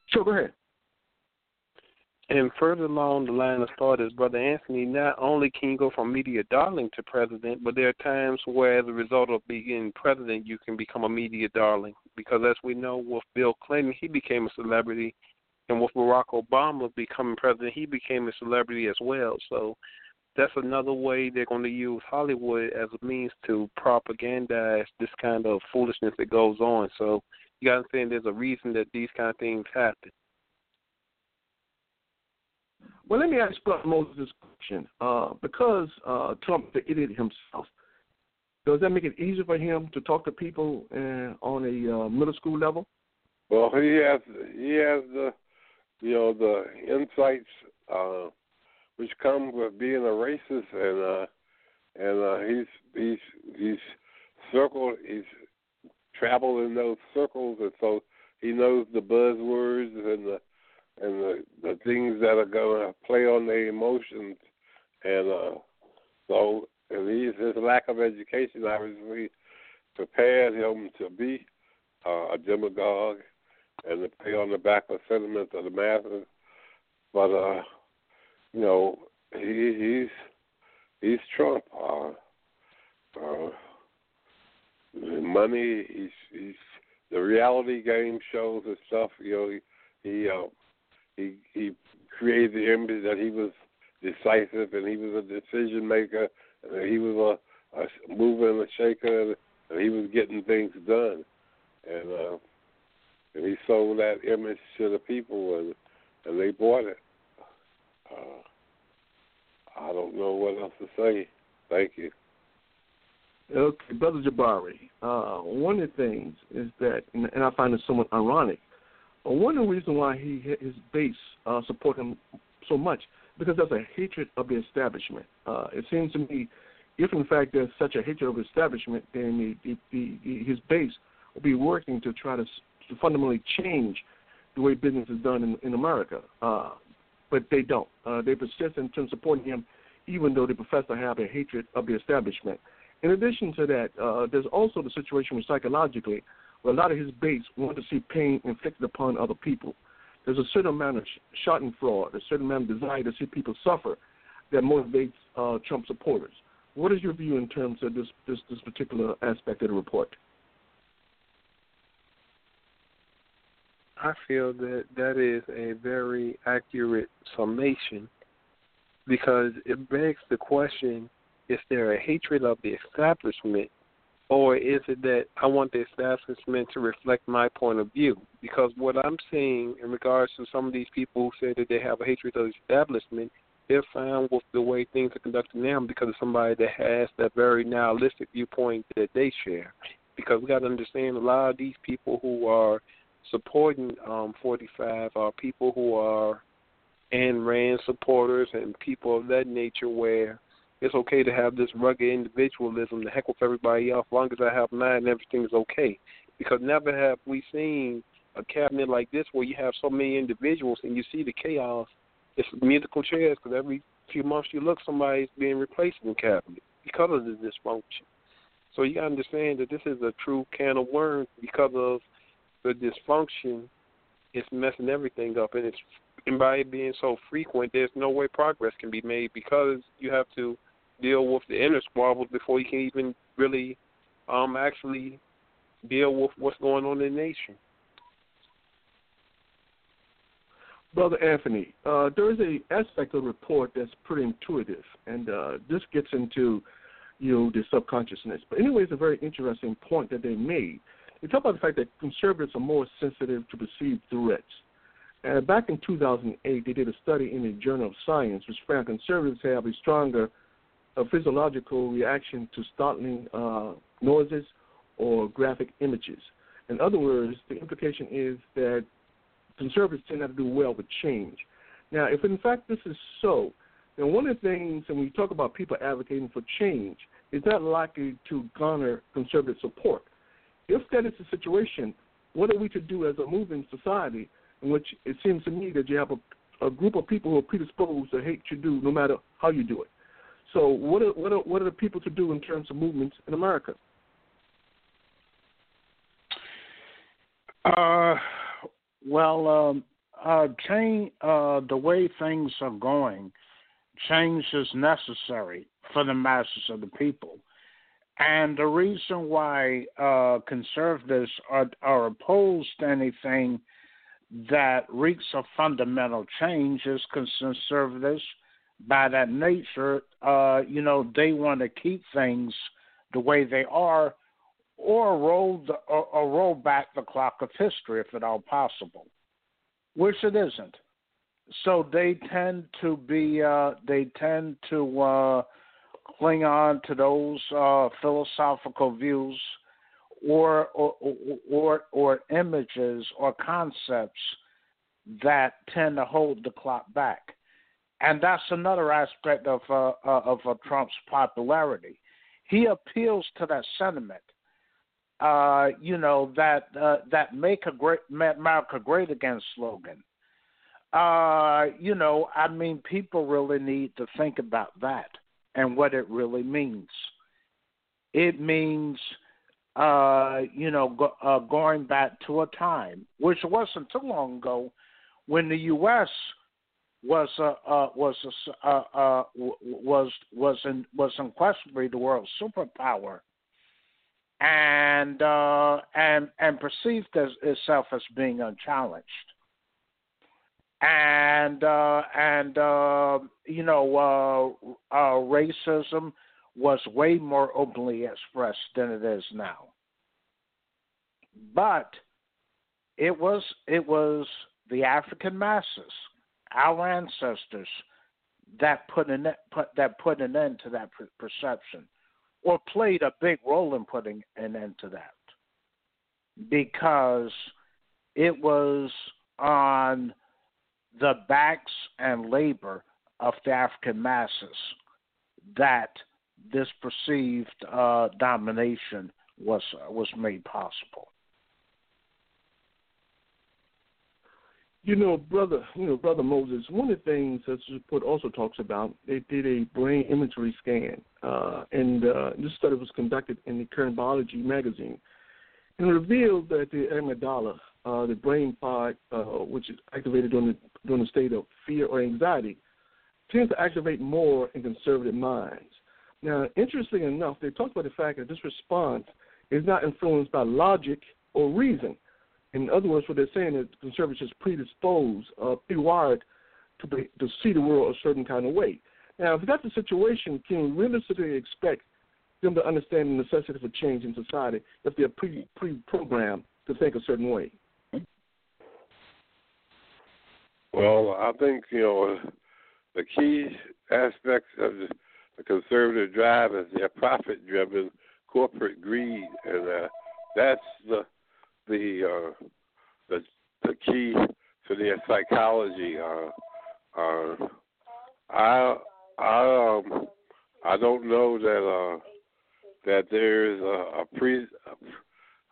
Speaker 3: Sure, go ahead.
Speaker 5: And further along the line of thought is, Brother Anthony, not only can you go from media darling to president, but there are times where, as a result of being president, you can become a media darling. Because as we know, with Bill Clinton, he became a celebrity, and with Barack Obama becoming president, he became a celebrity as well. So that's another way they're going to use Hollywood as a means to propagandize this kind of foolishness that goes on. So you got to understand there's a reason that these kind of things happen.
Speaker 3: Well, let me ask Brother Moses question. Uh, because uh, Trump the idiot himself, does that make it easier for him to talk to people uh, on a uh, middle school level?
Speaker 6: Well, he has he has the you know the insights uh, which come with being a racist, and uh, and uh, he's he's he's circled, he's traveled in those circles, and so he knows the buzzwords and the and the the things that are to play on their emotions, and uh, so and his, his lack of education obviously prepared him to be uh, a demagogue and to play on the back of sentiments of the masses. But uh, you know, he, he's he's Trump. Uh, uh, money. He's he's the reality game shows and stuff. You know, he he uh, he he created the image that he was decisive and he was a decision maker and he was a, a mover and a shaker and he was getting things done. And uh, and he sold that image to the people and and they bought it. Uh, I don't know what else to say. Thank you.
Speaker 3: Okay, Brother Jabari, uh, one of the things is that, and, I find it somewhat ironic, uh, one of the reasons why he his base uh, support him so much because there's a hatred of the establishment. Uh, it seems to me, if in fact there's such a hatred of the establishment, then the, the, the, his base will be working to try to, to fundamentally change the way business is done in, in America. Uh, but they don't. Uh, they persist in terms of supporting him, even though they profess to have a hatred of the establishment. In addition to that, uh, there's also the situation where psychologically, where a lot of his base want to see pain inflicted upon other people. There's a certain amount of sh- schadenfreude, a certain amount of desire to see people suffer that motivates uh, Trump supporters. What is your view in terms of this, this, this particular aspect of the report?
Speaker 5: I feel that that is a very accurate summation because it begs the question is there a hatred of the establishment or is it that I want the establishment to reflect my point of view? Because what I'm seeing in regards to some of these people who say that they have a hatred of the establishment, they're fine with the way things are conducted now because of somebody that has that very nihilistic viewpoint that they share. Because we got to understand a lot of these people who are supporting um, 45 are people who are Ayn Rand supporters and people of that nature where it's okay to have this rugged individualism. The heck with everybody else. As long as I have mine, everything is okay. Because never have we seen a cabinet like this where you have so many individuals and you see the chaos. It's musical chairs because every few months you look, somebody's being replaced in the cabinet because of the dysfunction. So you got to understand that this is a true can of worms because of the dysfunction. is messing everything up, and it's and by it being so frequent, there's no way progress can be made because you have to deal with the inner squabbles before you can even really um actually deal with what's going on in the nation.
Speaker 3: Brother Anthony, uh, there is a aspect of the report that's pretty intuitive, and uh, this gets into you know the subconsciousness. But anyway, it's a very interesting point that they made. They talk about the fact that conservatives are more sensitive to perceived threats. And back in 2008, they did a study in the Journal of Science, which found conservatives have a stronger a physiological reaction to startling uh, noises or graphic images. In other words, the implication is that conservatives tend not to do well with change. Now, if in fact this is so, then one of the things, when we talk about people advocating for change, is not likely to garner conservative support. If that is the situation, what are we to do as a moving society in which it seems to me that you have a, a group of people who are predisposed to hate you do no matter how you do it? So what are, what are what are the people to do in terms of movements in America?
Speaker 4: Uh, well, um, uh, change uh, the way things are going. Change is necessary for the masses of the people, and the reason why uh, conservatives are, are opposed to anything that reeks of fundamental change is conservatives by that nature, uh, you know, they want to keep things the way they are, or roll the, or, or roll back the clock of history if at all possible, which it isn't. So they tend to be uh, they tend to uh, cling on to those uh, philosophical views or or, or or images or concepts that tend to hold the clock back and that's another aspect of uh, uh, of uh, Trump's popularity. He appeals to that sentiment, uh, you know, that uh, that "Make a Great America Great Again" slogan. Uh, you know, I mean, people really need to think about that. And what it really means. It means, uh, you know, go, uh, going back to a time, which wasn't too long ago, when the U.S. was uh, uh, was uh, uh, was was in, was unquestionably the world's superpower, and uh, and and perceived as, itself as being unchallenged and uh, and uh, you know uh, uh, racism was way more openly expressed than it is now. But it was it was the African masses, our ancestors, that put an put, that put an end to that perception, or played a big role in putting an end to that, because it was on the backs and labor of the African masses that this perceived uh, domination was was made possible.
Speaker 3: You know, brother, you know, brother Moses. One of the things that this report also talks about, they did a brain imagery scan, uh, and uh, this study was conducted in the Current Biology magazine, and revealed that the amygdala uh, the brain part, uh, which is activated during the, during the state of fear or anxiety, tends to activate more in conservative minds. Now, interestingly enough, they talk about the fact that this response is not influenced by logic or reason. In other words, what they're saying is conservatives is predisposed, uh, pre-wired to, be, to see the world a certain kind of way. Now, if that's the situation, can we realistically expect them to understand the necessity for change in society if they're pre pre-programmed to think a certain way?
Speaker 6: Well, I think you know the key aspects of the, conservative drive is their profit-driven corporate greed, and uh, that's the the uh, the the key to their psychology. Uh, uh, I I um I don't know that uh that there's a, a pre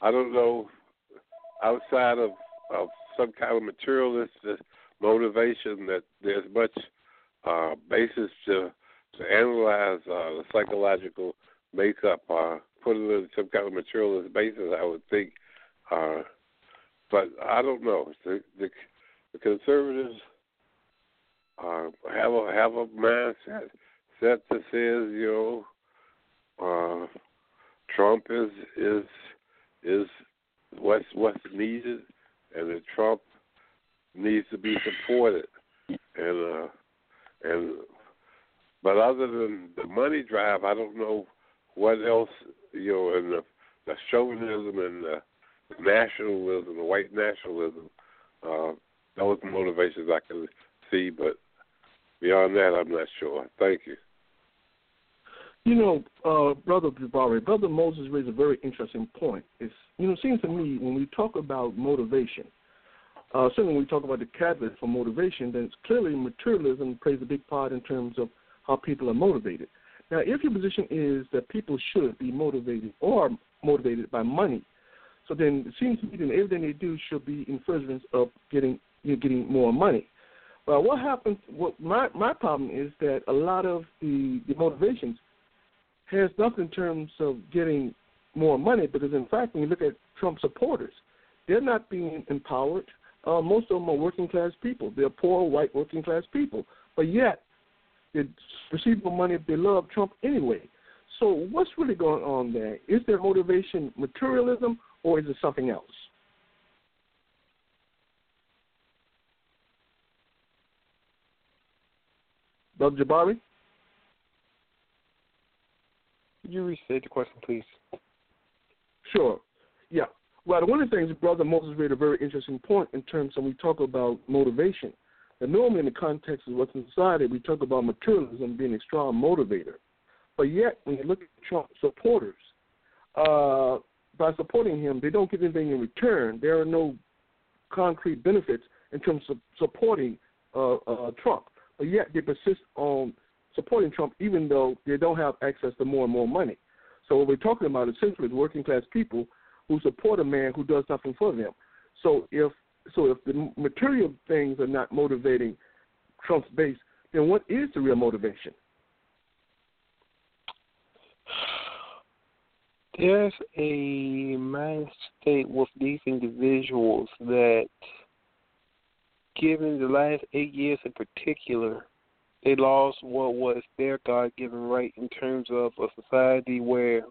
Speaker 6: I don't know outside of of some kind of materialist motivation that there's much uh, basis to to analyze uh, the psychological makeup, uh, put it in some kind of materialist basis. I would think, uh, but I don't know. The the, the conservatives uh, have a have a mindset set that says you know uh, Trump is is is what's what's needed, and that Trump needs to be supported, and uh, and but other than the money drive, I don't know what else you know, and the, the chauvinism and the nationalism, the white nationalism. Uh, those motivations I can see, but beyond that, I'm not sure. Thank you.
Speaker 3: You know, uh, Brother Jabari, Brother Moses raised a very interesting point. It's, you know, it seems to me when we talk about motivation, uh, certainly when we talk about the catalyst for motivation, then it's clearly materialism plays a big part in terms of how people are motivated. Now, if your position is that people should be motivated or motivated by money, so then it seems to me that everything they do should be in furtherance of getting you know, getting more money. Well, what happens? What my my problem is that a lot of the, the motivations has nothing in terms of getting more money, because in fact, when you look at Trump supporters, they're not being empowered uh, most of them are working class people. They're poor, white, working class people. But yet, they receive more money if they love Trump anyway. So, what's really going on there? Is their motivation materialism or is it something else? Brother Jabari?
Speaker 5: Could you restate the question, please?
Speaker 3: Sure. Yeah. Well, one of the things Brother Moses made a very interesting point in terms when we talk about motivation. And normally in the context of Western society, we talk about materialism being a strong motivator. But yet, when you look at Trump supporters, uh, by supporting him, they don't get anything in return. There are no concrete benefits in terms of supporting uh, uh, Trump. But yet, they persist on supporting Trump even though they don't have access to more and more money. So what we're talking about essentially is working class people who support a man who does nothing for them. So if so if the material things are not motivating Trump's base, then what is the real motivation?
Speaker 5: There's a mind state with these individuals that, given the last eight years in particular, they lost what was their God given right in terms of a society where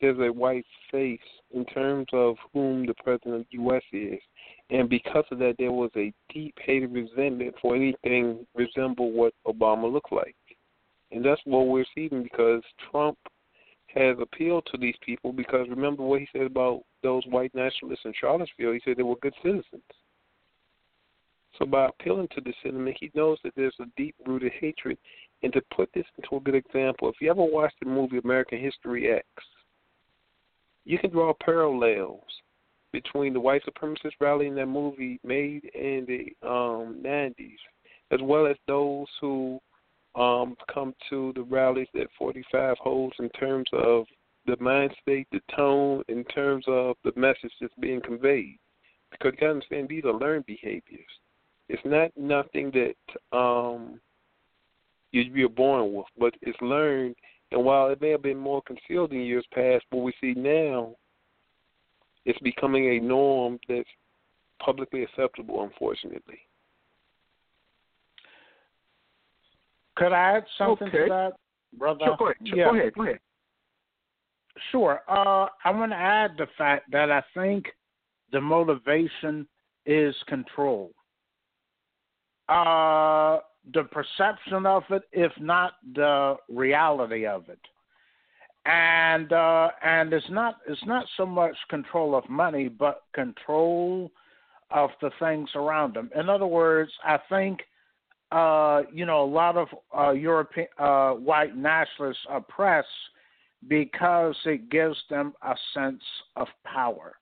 Speaker 5: there's a white face in terms of whom the president of the U.S. is. And because of that, there was a deep hated resentment for anything resemble what Obama looked like. And that's what we're seeing because Trump has appealed to these people because remember what he said about those white nationalists in Charlottesville? He said they were good citizens. So by appealing to the sentiment, he knows that there's a deep rooted hatred. And to put this into a good example, if you ever watched the movie American History X, you can draw parallels between the white supremacist rally in that movie made in the um, 90s, as well as those who um, come to the rallies that 45 holds in terms of the mind state, the tone, in terms of the message that's being conveyed. Because you got to understand, these are learned behaviors. It's not nothing that um, you, you're born with, but it's learned and while it may have been more concealed in years past, what we see now is becoming a norm that's publicly acceptable, unfortunately.
Speaker 4: Could I add something
Speaker 3: okay.
Speaker 4: to that, brother?
Speaker 3: Sure, go ahead. Sure,
Speaker 4: yeah.
Speaker 3: Go ahead. Go ahead.
Speaker 4: Sure. Uh, I want to add the fact that I think the motivation is control. Uh, the perception of it, if not the reality of it. And uh, and it's not it's not so much control of money, but control of the things around them. In other words, I think uh, you know a lot of uh, European uh, white nationalists oppress because it gives them a sense of power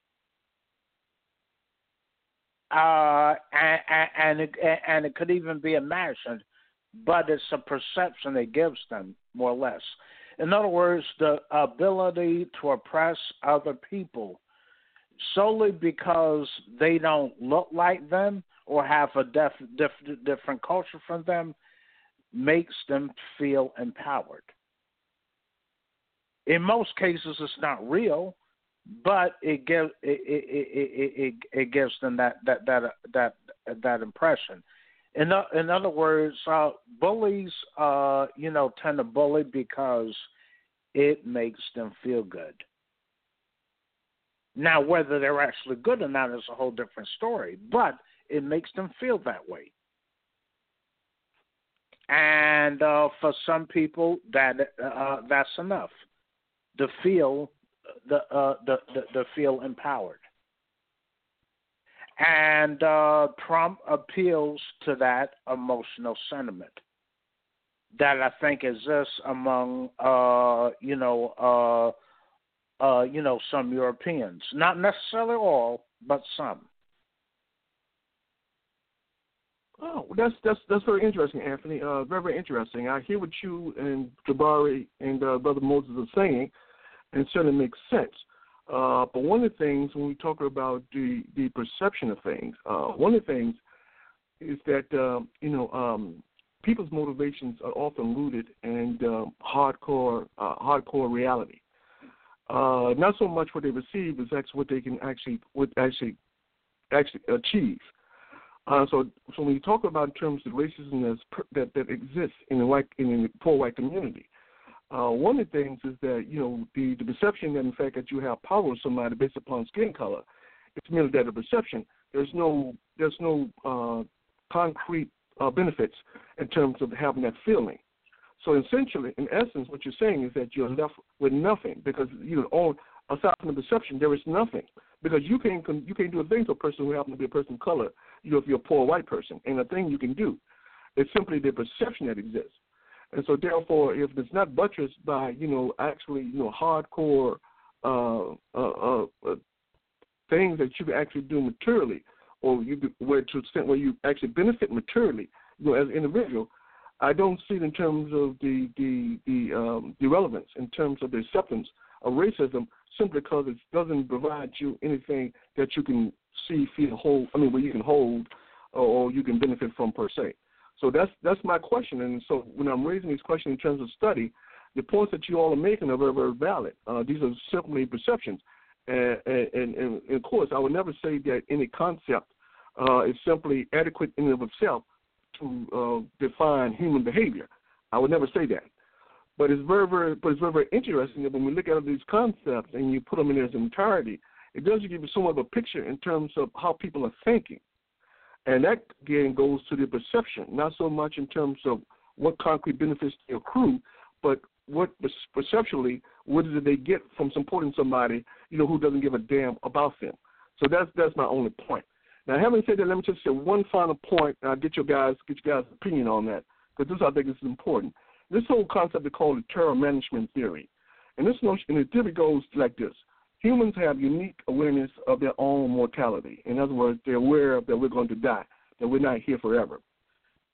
Speaker 4: uh, and, and it, and it could even be imagined, but it's a perception it gives them more or less. In other words, the ability to oppress other people solely because they don't look like them or have a def, dif, different culture from them makes them feel empowered. In most cases, it's not real but it gives it it, it it it gives them that that that that that impression. In in other words, uh, bullies, uh, you know, tend to bully because it makes them feel good. Now, whether they're actually good or not is a whole different story, but it makes them feel that way. And uh, for some people, that uh, that's enough to feel the, uh, the, the, the feel empowered. And uh, Trump appeals to that emotional sentiment that I think exists among, uh, you know, uh, uh, you know, some Europeans. Not necessarily all, but some.
Speaker 3: Oh, that's that's that's very interesting, Anthony. Uh, very very interesting. I hear what you and Jabari and uh, Brother Moses are saying, and certainly makes sense. Uh, but one of the things when we talk about the the perception of things, uh, one of the things is that uh, you know um, people's motivations are often rooted in um, hardcore uh, hardcore reality. Uh, not so much what they receive as actually what they can actually what actually actually achieve. Uh, so, so when you talk about in terms of racism that that exists in the white in the poor white community, uh, one of the things is that you know the the perception that in fact that you have power over somebody based upon skin color, it's merely that a perception. There's no there's no uh, concrete uh, benefits in terms of having that feeling. So essentially, in essence, what you're saying is that you're left with nothing because you know all aside from the perception, there is nothing because you can't you can't do a thing to a person who happens to be a person of color. You know, if you're a poor white person, and a thing you can do. It's simply the perception that exists. And so, therefore, if it's not buttressed by you know actually you know hardcore uh, uh, uh, uh things that you can actually do materially, or you where to extent where you actually benefit materially, you know, as an individual, I don't see it in terms of the the the, um, the relevance in terms of the acceptance of racism simply because it doesn't provide you anything that you can see, feel, hold. I mean, where you can hold or you can benefit from per se. So that's that's my question. And so when I'm raising these questions in terms of study, the points that you all are making are very, very valid. Uh, these are simply perceptions. And, and, and, and, of course, I would never say that any concept uh, is simply adequate in and of itself to uh, define human behavior. I would never say that. But it's very, very, but it's very, very interesting that when we look at these concepts and you put them in their entirety, it does give you somewhat of a picture in terms of how people are thinking. And that again goes to the perception, not so much in terms of what concrete benefits they accrue, but what perceptually what it they get from supporting somebody you know who doesn't give a damn about them. So that's that's my only point. Now, having said that, let me just say one final. And I'll get your guys get your guys' opinion on that because this I think is important. This whole concept is called the terror management theory, and this notion and the theory goes like this: humans have unique awareness of their own mortality. In other words, they're aware that we're going to die, that we're not here forever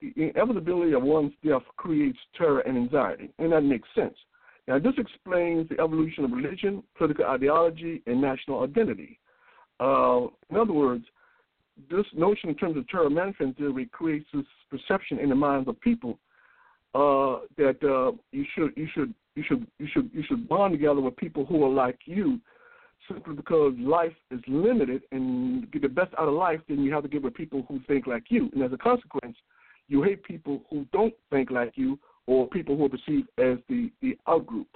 Speaker 3: the inevitability of one's death creates terror and anxiety, and that makes sense. Now, this explains the evolution of religion, political ideology, and national identity. Uh, in other words, this notion in terms of terror management theory creates this perception in the minds of people uh, that uh, you should you should you should you should you should bond together with people who are like you, simply because life is limited and get the best out of life, then you have to get with people who think like you, and as a consequence, you hate people who don't think like you or people who are perceived as the, the outgroup.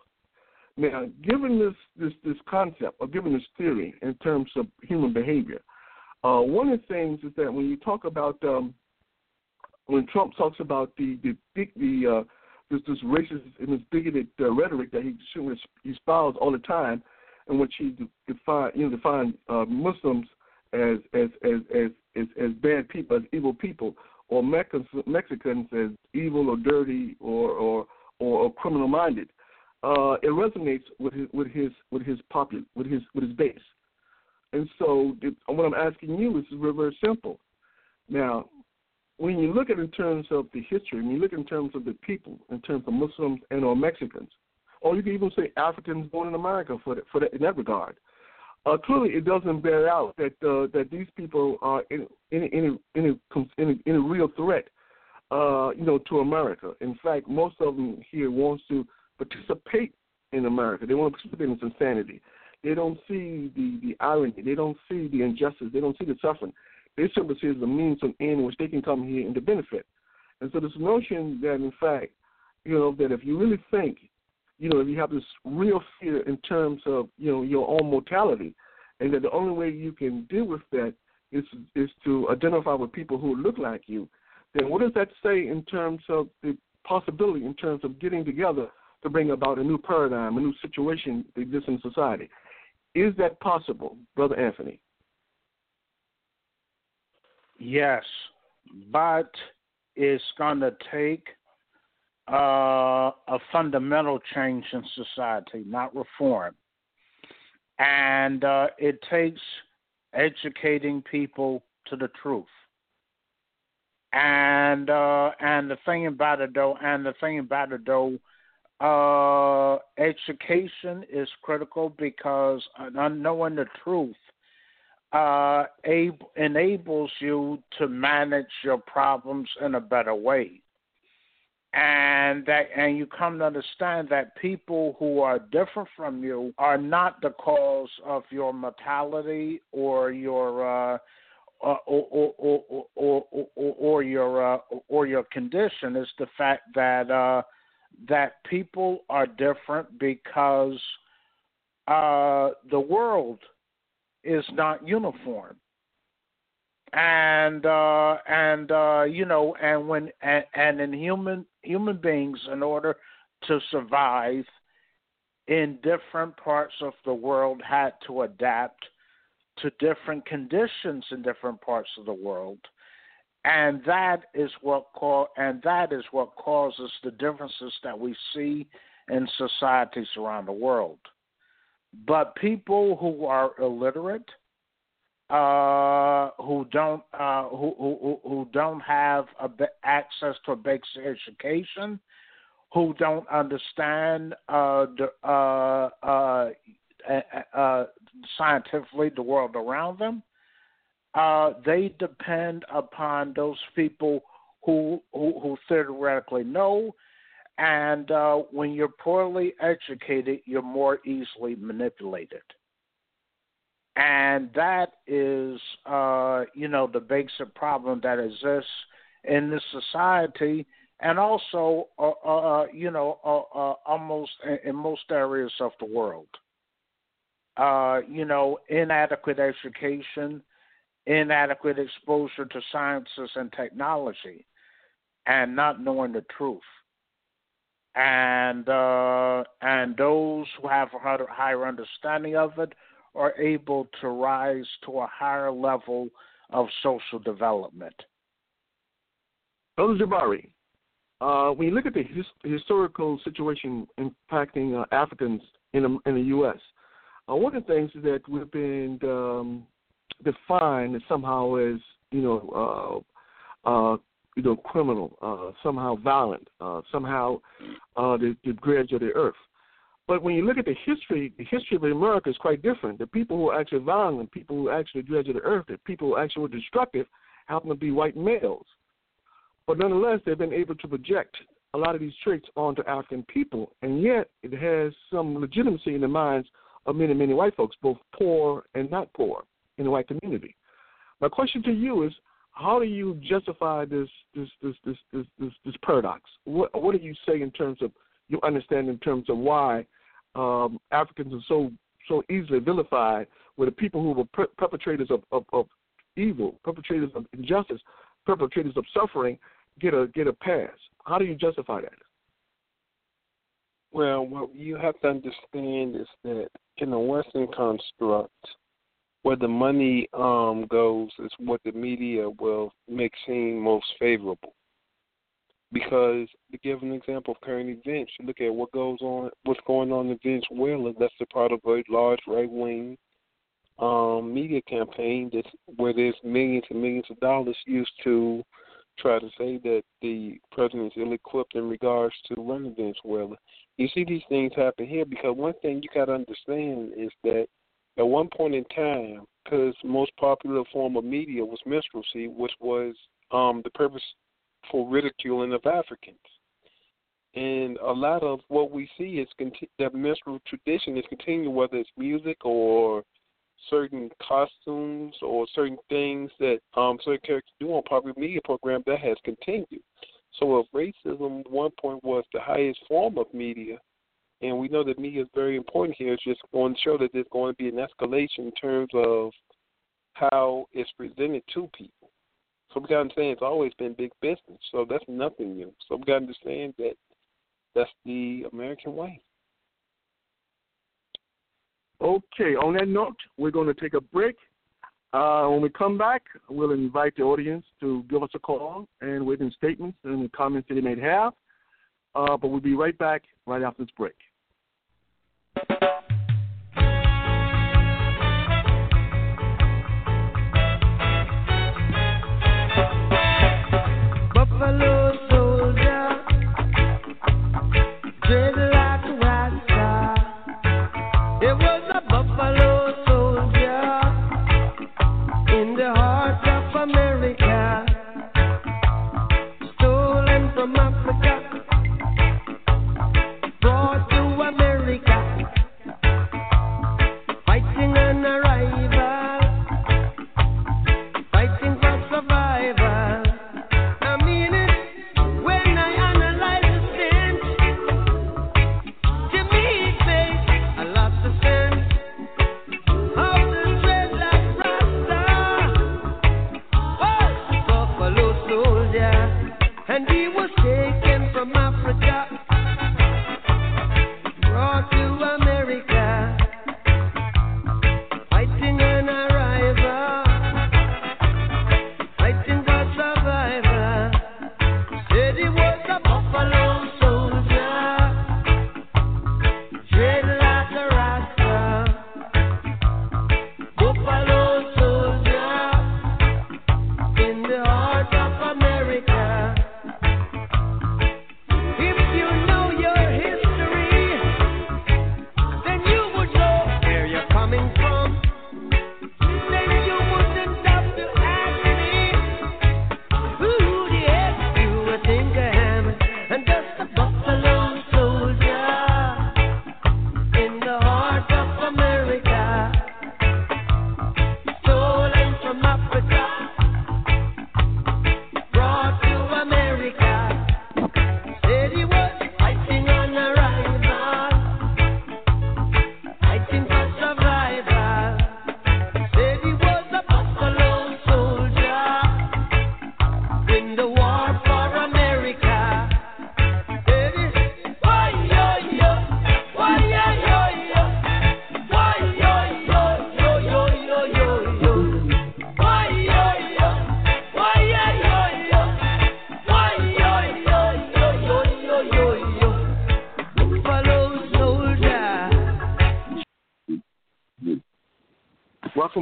Speaker 3: Now, given this, this, this concept or given this theory in terms of human behavior, uh, one of the things is that when you talk about um, when Trump talks about the the the uh, this this racist and this bigoted uh, rhetoric that he he espouse all the time, in which he define you know define uh, Muslims as as as as as, as bad people, as evil people or Mexicans as evil or dirty or or or, or criminal minded. Uh, it resonates with his with his with his popular with his with his base. And so, it, what I'm asking you is very very simple. Now, when you look at in terms of the history, when you look in terms of the people, in terms of Muslims and or Mexicans, or you can even say Africans born in America for that, for in that regard uh, clearly it doesn't bear out that uh, that these people are in a real threat, uh, you know, to America. In fact, most of them here wants to participate in America. They want to participate in its insanity. They don't see the the irony. They don't see the injustice. They don't see the suffering. They simply see it as a means to an end in which they can come here and to benefit. And so this notion that, in fact, you know, that if you really think you know, if you have this real fear in terms of, you know, your own mortality, and that the only way you can deal with that is is to identify with people who look like you, then what does that say in terms of the possibility in terms of getting together to bring about a new paradigm, a new situation that exists in society? Is that possible, Brother Anthony?
Speaker 4: Yes, but it's going to take uh, a fundamental change in society, not reform. And uh, it takes educating people to the truth. And uh, and the thing about it though, and the thing about it though, uh, education is critical because knowing the truth uh, able, enables you to manage your problems in a better way and that and you come to understand that people who are different from you are not the cause of your mortality or your uh, or, or, or, or, or, or your uh, or your condition. Is the fact that uh, that people are different because uh, the world is not uniform. And uh and uh you know and when and, and in human human beings in order to survive in different parts of the world had to adapt to different conditions in different parts of the world. And that is what call and that is what causes the differences that we see in societies around the world. But people who are illiterate uh, who don't uh, who, who who don't have a, access to a basic education, who don't understand uh, the, uh, uh, uh, scientifically the world around them. they depend upon those people who, who who theoretically know, And when you're poorly educated, you're more easily manipulated. And that is, uh, you know, the basic problem that exists in this society, and also, uh, uh, uh you know, uh, uh, almost in most areas of the world. you know, inadequate education, inadequate exposure to sciences and technology, and not knowing the truth and uh, and those who have a higher understanding of it are able to rise to a higher level of social development.
Speaker 3: Brother Jabari, uh, when you look at the his, historical situation impacting uh, Africans in the, in the U.S., uh, one of the things is that we've been um, defined somehow as you know uh, uh, you know, criminal, uh, somehow violent, uh, somehow uh, the, the dredge of the earth. But when you look at the history, the history of America is quite different. The people who are actually violent, people who actually dredge the earth, the people who actually were destructive, happen to be white males. But nonetheless, they've been able to project a lot of these traits onto African people, and yet it has some legitimacy in the minds of many, many white folks, both poor and not poor, in the white community. My question to you is, how do you justify this this this this this this, this paradox? What what do you say in terms of you understand in terms of why um, Africans are so so easily vilified, where the people who were per- perpetrators of, of, of evil, perpetrators of injustice, perpetrators of suffering, get a get a pass? How do you justify that?
Speaker 5: Well, what you have to understand is that in a Western construct, where the money um, goes is what the media will make seem most favorable. Because to give an example of current events, you look at what goes on, what's going on in Venezuela. That's a part of a large right wing um, media campaign that's where there's millions and millions of dollars used to try to say that the president is ill-equipped in regards to running Venezuela. You see these things happen here because one thing you got to understand is that at one point in time, because most popular form of media was minstrelsy, which was um, the purpose for ridiculing of Africans. And a lot of what we see is conti- that minstrel tradition is continuing, whether it's music or certain costumes or certain things that um, certain characters do on popular media programs that has continued. So if racism one point was the highest form of media, and we know that media is very important here. It's just going to show that there's going to be an escalation in terms of how it's presented to people. So we got to understand it's always been big business. So that's nothing new. So we got to understand that that's the American way.
Speaker 3: Okay, on that note, we're going to take a break. Uh, when we come back, we'll invite the audience to give us a call and within statements and comments that they may have. Uh, but we'll be right back right after this break. Say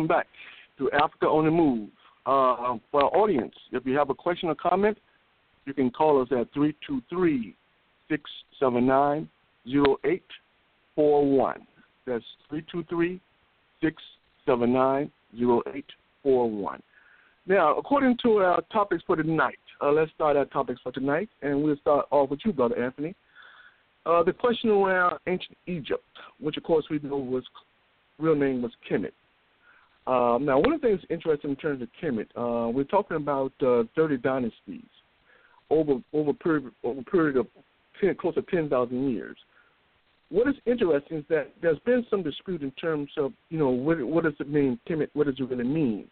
Speaker 3: welcome back to Africa on the Move. Uh, for our audience, if you have a question or comment, you can call us at 323 679 0841. That's 323 679 0841. Now, according to our topics for tonight, uh, let's start our topics for tonight, and we'll start off with you, Brother Anthony. Uh, the question around ancient Egypt, which of course we know was real name was Kemet. Um, now, one of the things interesting in terms of Kemet, uh, we're talking about uh, 30 dynasties over over period over a period of 10, close to 10,000 years. What is interesting is that there's been some dispute in terms of you know what what does it mean Kemet? What does it really mean?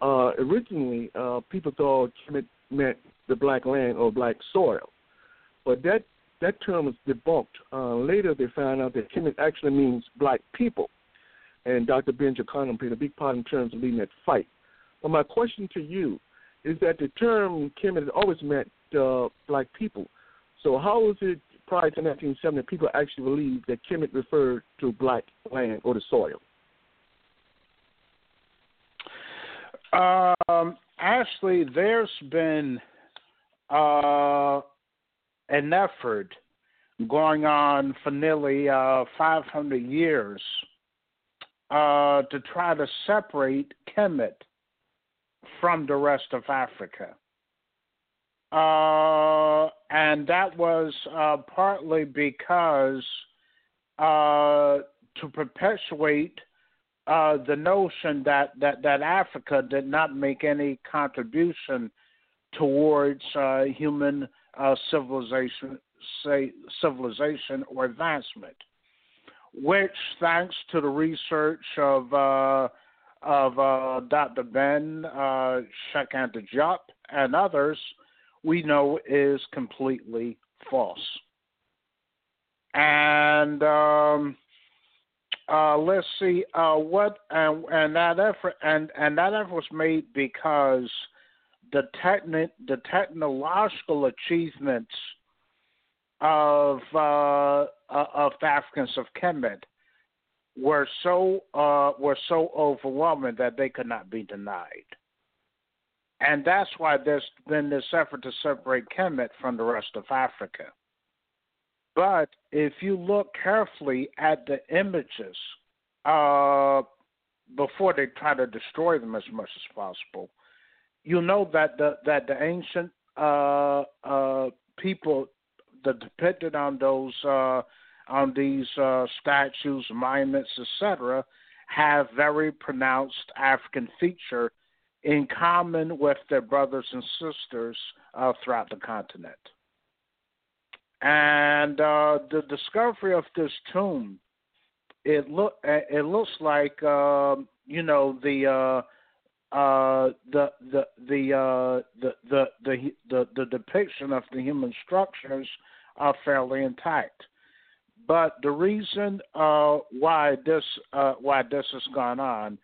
Speaker 3: Uh, originally, uh, people thought Kemet meant the black land or black soil, but that that term was debunked. Uh, later, they found out that Kemet actually means black people and Dr. Ben Jochannan played a big part in terms of leading that fight. But my question to you is that the term Kemet has always meant uh, black people. So how was it prior to 1970 that people actually believed that Kemet referred to black land or the soil?
Speaker 4: Um, actually, there's been uh, an effort going on for nearly uh, 500 years uh, to try to separate Kemet from the rest of Africa. Uh, and that was uh, partly because uh, to perpetuate uh, the notion that, that, that Africa did not make any contribution towards human civilization, say, civilization or advancement which, thanks to the research of uh, of uh, Dr. Ben uh, and others, we know is completely false. And um, uh, let's see uh, what and and that effort and and that effort was made because the techni- the technological achievements of uh, of Africans of Kemet were so uh, were so overwhelming that they could not be denied, and that's why there's been this effort to separate Kemet from the rest of Africa. But if you look carefully at the images uh, before they try to destroy them as much as possible, you know that the that the ancient uh, uh, people that depicted on those uh, on these uh, statues, monuments, etc., have very pronounced African feature in common with their brothers and sisters uh, throughout the continent. And uh, the discovery of this tomb, it look it looks like uh, you know the uh, uh, the the the, uh, the the the the the depiction of the human structures are fairly intact. But the reason uh, why this uh, why this has gone on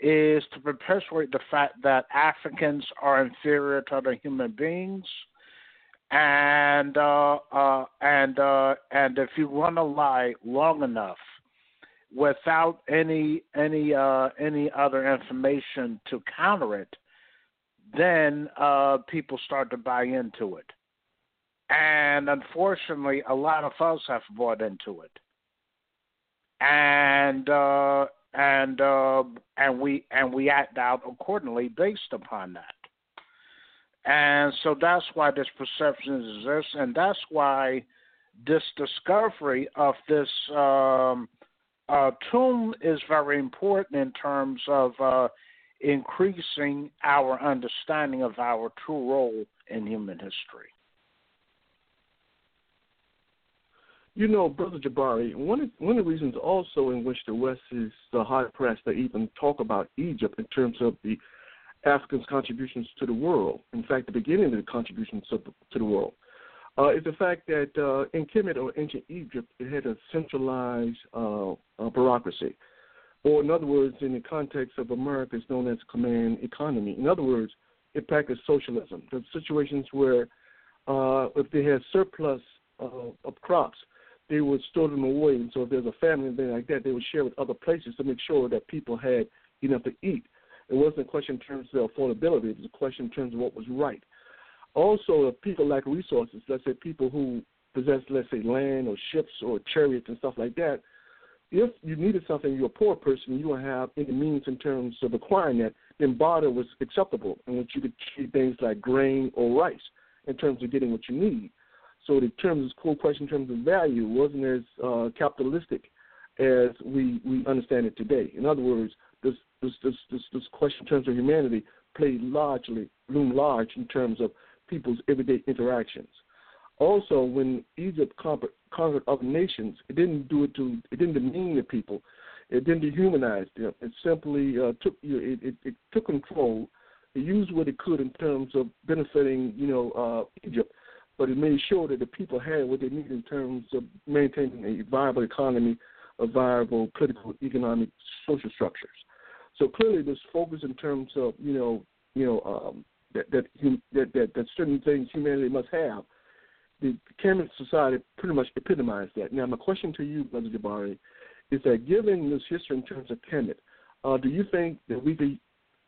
Speaker 4: is to perpetuate the fact that Africans are inferior to other human beings, and uh, uh and uh, and if you run a lie long enough without any any uh, any other information to counter it, then people start to buy into it and unfortunately, a lot of us have bought into it, and uh, and uh, and we and we act out accordingly based upon that. And so that's why this perception exists, and that's why this discovery of this um, uh, tomb is very important in terms of uh, increasing our understanding of our true role in human history.
Speaker 3: You know, Brother Jabari, one of, one of the reasons also in which the West is so hard pressed to even talk about Egypt in terms of the Africans' contributions to the world, in fact, the beginning of the contributions to the, to the world, uh, is the fact that uh, in Kemet or ancient Egypt, it had a centralized uh, uh, bureaucracy. Or, in other words, in the context of America, it's known as command economy. In other words, it practiced socialism. The situations where uh, if they had surplus uh, of crops, they would store them away. And so if there's a family and thing like that, they would share with other places to make sure that people had enough to eat. It wasn't a question in terms of affordability. It was a question in terms of what was right. Also, if people lack resources, let's say people who possess, let's say, land or ships or chariots and stuff like that, if you needed something, you're a poor person, you don't have any means in terms of acquiring that, then barter was acceptable in which you could trade things like grain or rice in terms of getting what you need. So the terms, of core question in terms of value wasn't as uh, capitalistic as we, we understand it today. In other words, this this this this, this question in terms of humanity played largely loomed large in terms of people's everyday interactions. Also, when Egypt conquered, conquered other nations, it didn't do it to it didn't demean the people, it didn't dehumanize them. It simply uh, took you it, it, it took control. It used what it could in terms of benefiting you know uh, Egypt, but it made sure that the people had what they needed in terms of maintaining a viable economy, a viable political, economic, social structures. So clearly, this focus in terms of you know you know um, that that, that that that certain things humanity must have. The Kemet Society pretty much epitomized that. Now, my question to you, Brother Jabari, is that given this history in terms of Kemet, uh, do you think that we could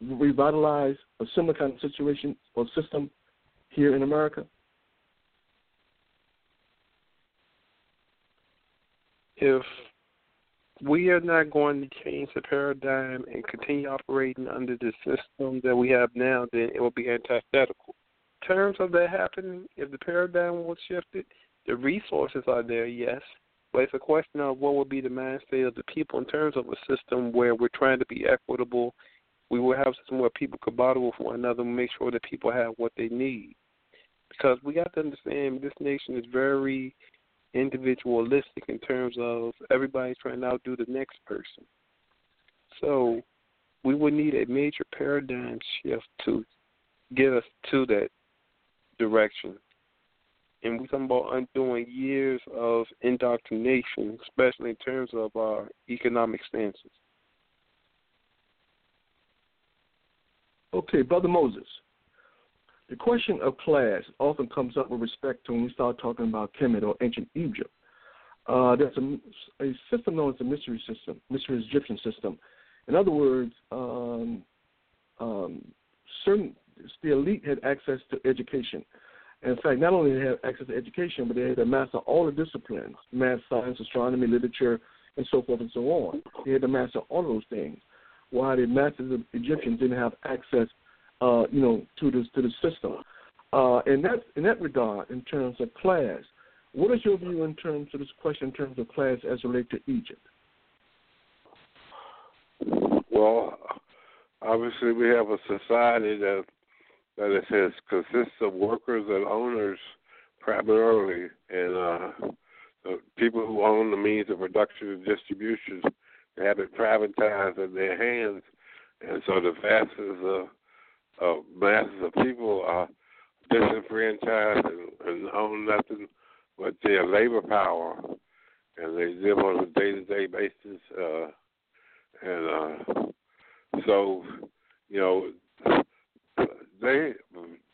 Speaker 3: revitalize a similar kind of situation or system here in America?
Speaker 5: If we are not going to change the paradigm and continue operating under the system that we have now, then it will be antithetical. In terms of that happening, if the paradigm was shifted, the resources are there, yes, but it's a question of what would be the mind state of the people in terms of a system where we're trying to be equitable. We will have a system where people could bottle with one another and make sure that people have what they need. Because we got to understand this nation is very individualistic in terms of everybody's trying to outdo the next person. So we would need a major paradigm shift to get us to that direction. And we're talking about undoing years of indoctrination, especially in terms of our economic stances.
Speaker 3: Okay, Brother Moses. The question of class often comes up with respect to when we start talking about Kemet or ancient Egypt. Uh, there's a, a, system known as the mystery system, mystery Egyptian system. In other words, um, um, certain the elite had access to education. In fact, not only did they have access to education, but they had to master all the disciplines: math, science, astronomy, literature, and so forth and so on. They had to master all those things. While the masters of Egyptians didn't have access uh, you know, to the to the system. Uh, in that in that regard, in terms of class, what is your view in terms of this question in terms of class as related to Egypt?
Speaker 6: Well, obviously we have a society that that it says consists of workers and owners primarily, and uh, the people who own the means of production and distribution have it privatized in their hands, and so the masses of masses of people are disenfranchised and, and own nothing but their labor power, and they live on a day-to-day basis. Uh, and uh, so, you know, they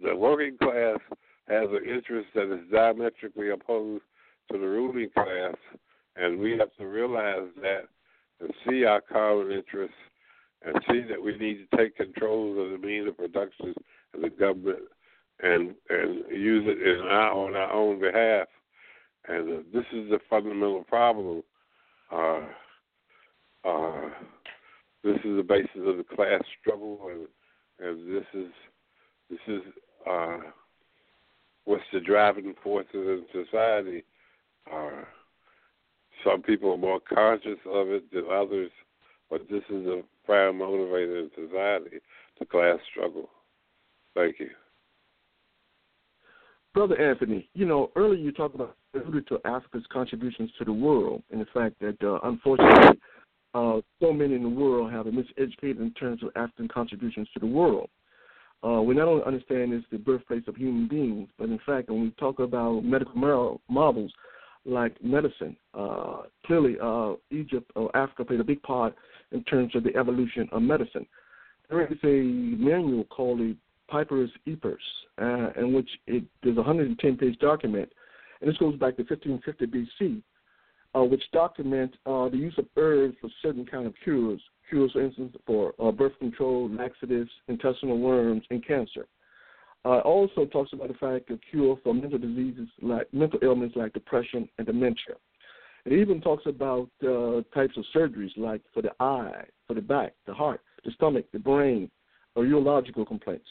Speaker 6: the working class has an interest that is diametrically opposed to the ruling class, and we have to realize that and see our common interests and see that we need to take control of the means of production of the government and and use it in our, on our own behalf. And uh, this is the fundamental problem. Uh, uh, this is the basis of the class struggle, and and this is this is uh, what's the driving forces in society. Uh, some people are more conscious of it than others, but this is a prime motivator in society, the class struggle. Thank you.
Speaker 3: Brother Anthony, you know, earlier you talked about alluded to Africa's contributions to the world and the fact that uh, unfortunately uh, so many in the world have been miseducated in terms of African contributions to the world. Uh, we not only understand it's the birthplace of human beings, but in fact, when we talk about medical marvels like medicine, uh, clearly uh, Egypt or Africa played a big part in terms of the evolution of medicine. There is a manual called the Papyrus Ebers, uh, in which it, there's a 110 page document, and this goes back to 1550 BC, uh, which document uh, the use of herbs for certain kind of cures. Cures, for instance, for uh, birth control, laxatives, intestinal worms, and cancer. Uh, also talks about the fact of cure for mental diseases like mental ailments like depression and dementia. It even talks about uh, types of surgeries like for the eye, for the back, the heart, the stomach, the brain, or urological complaints.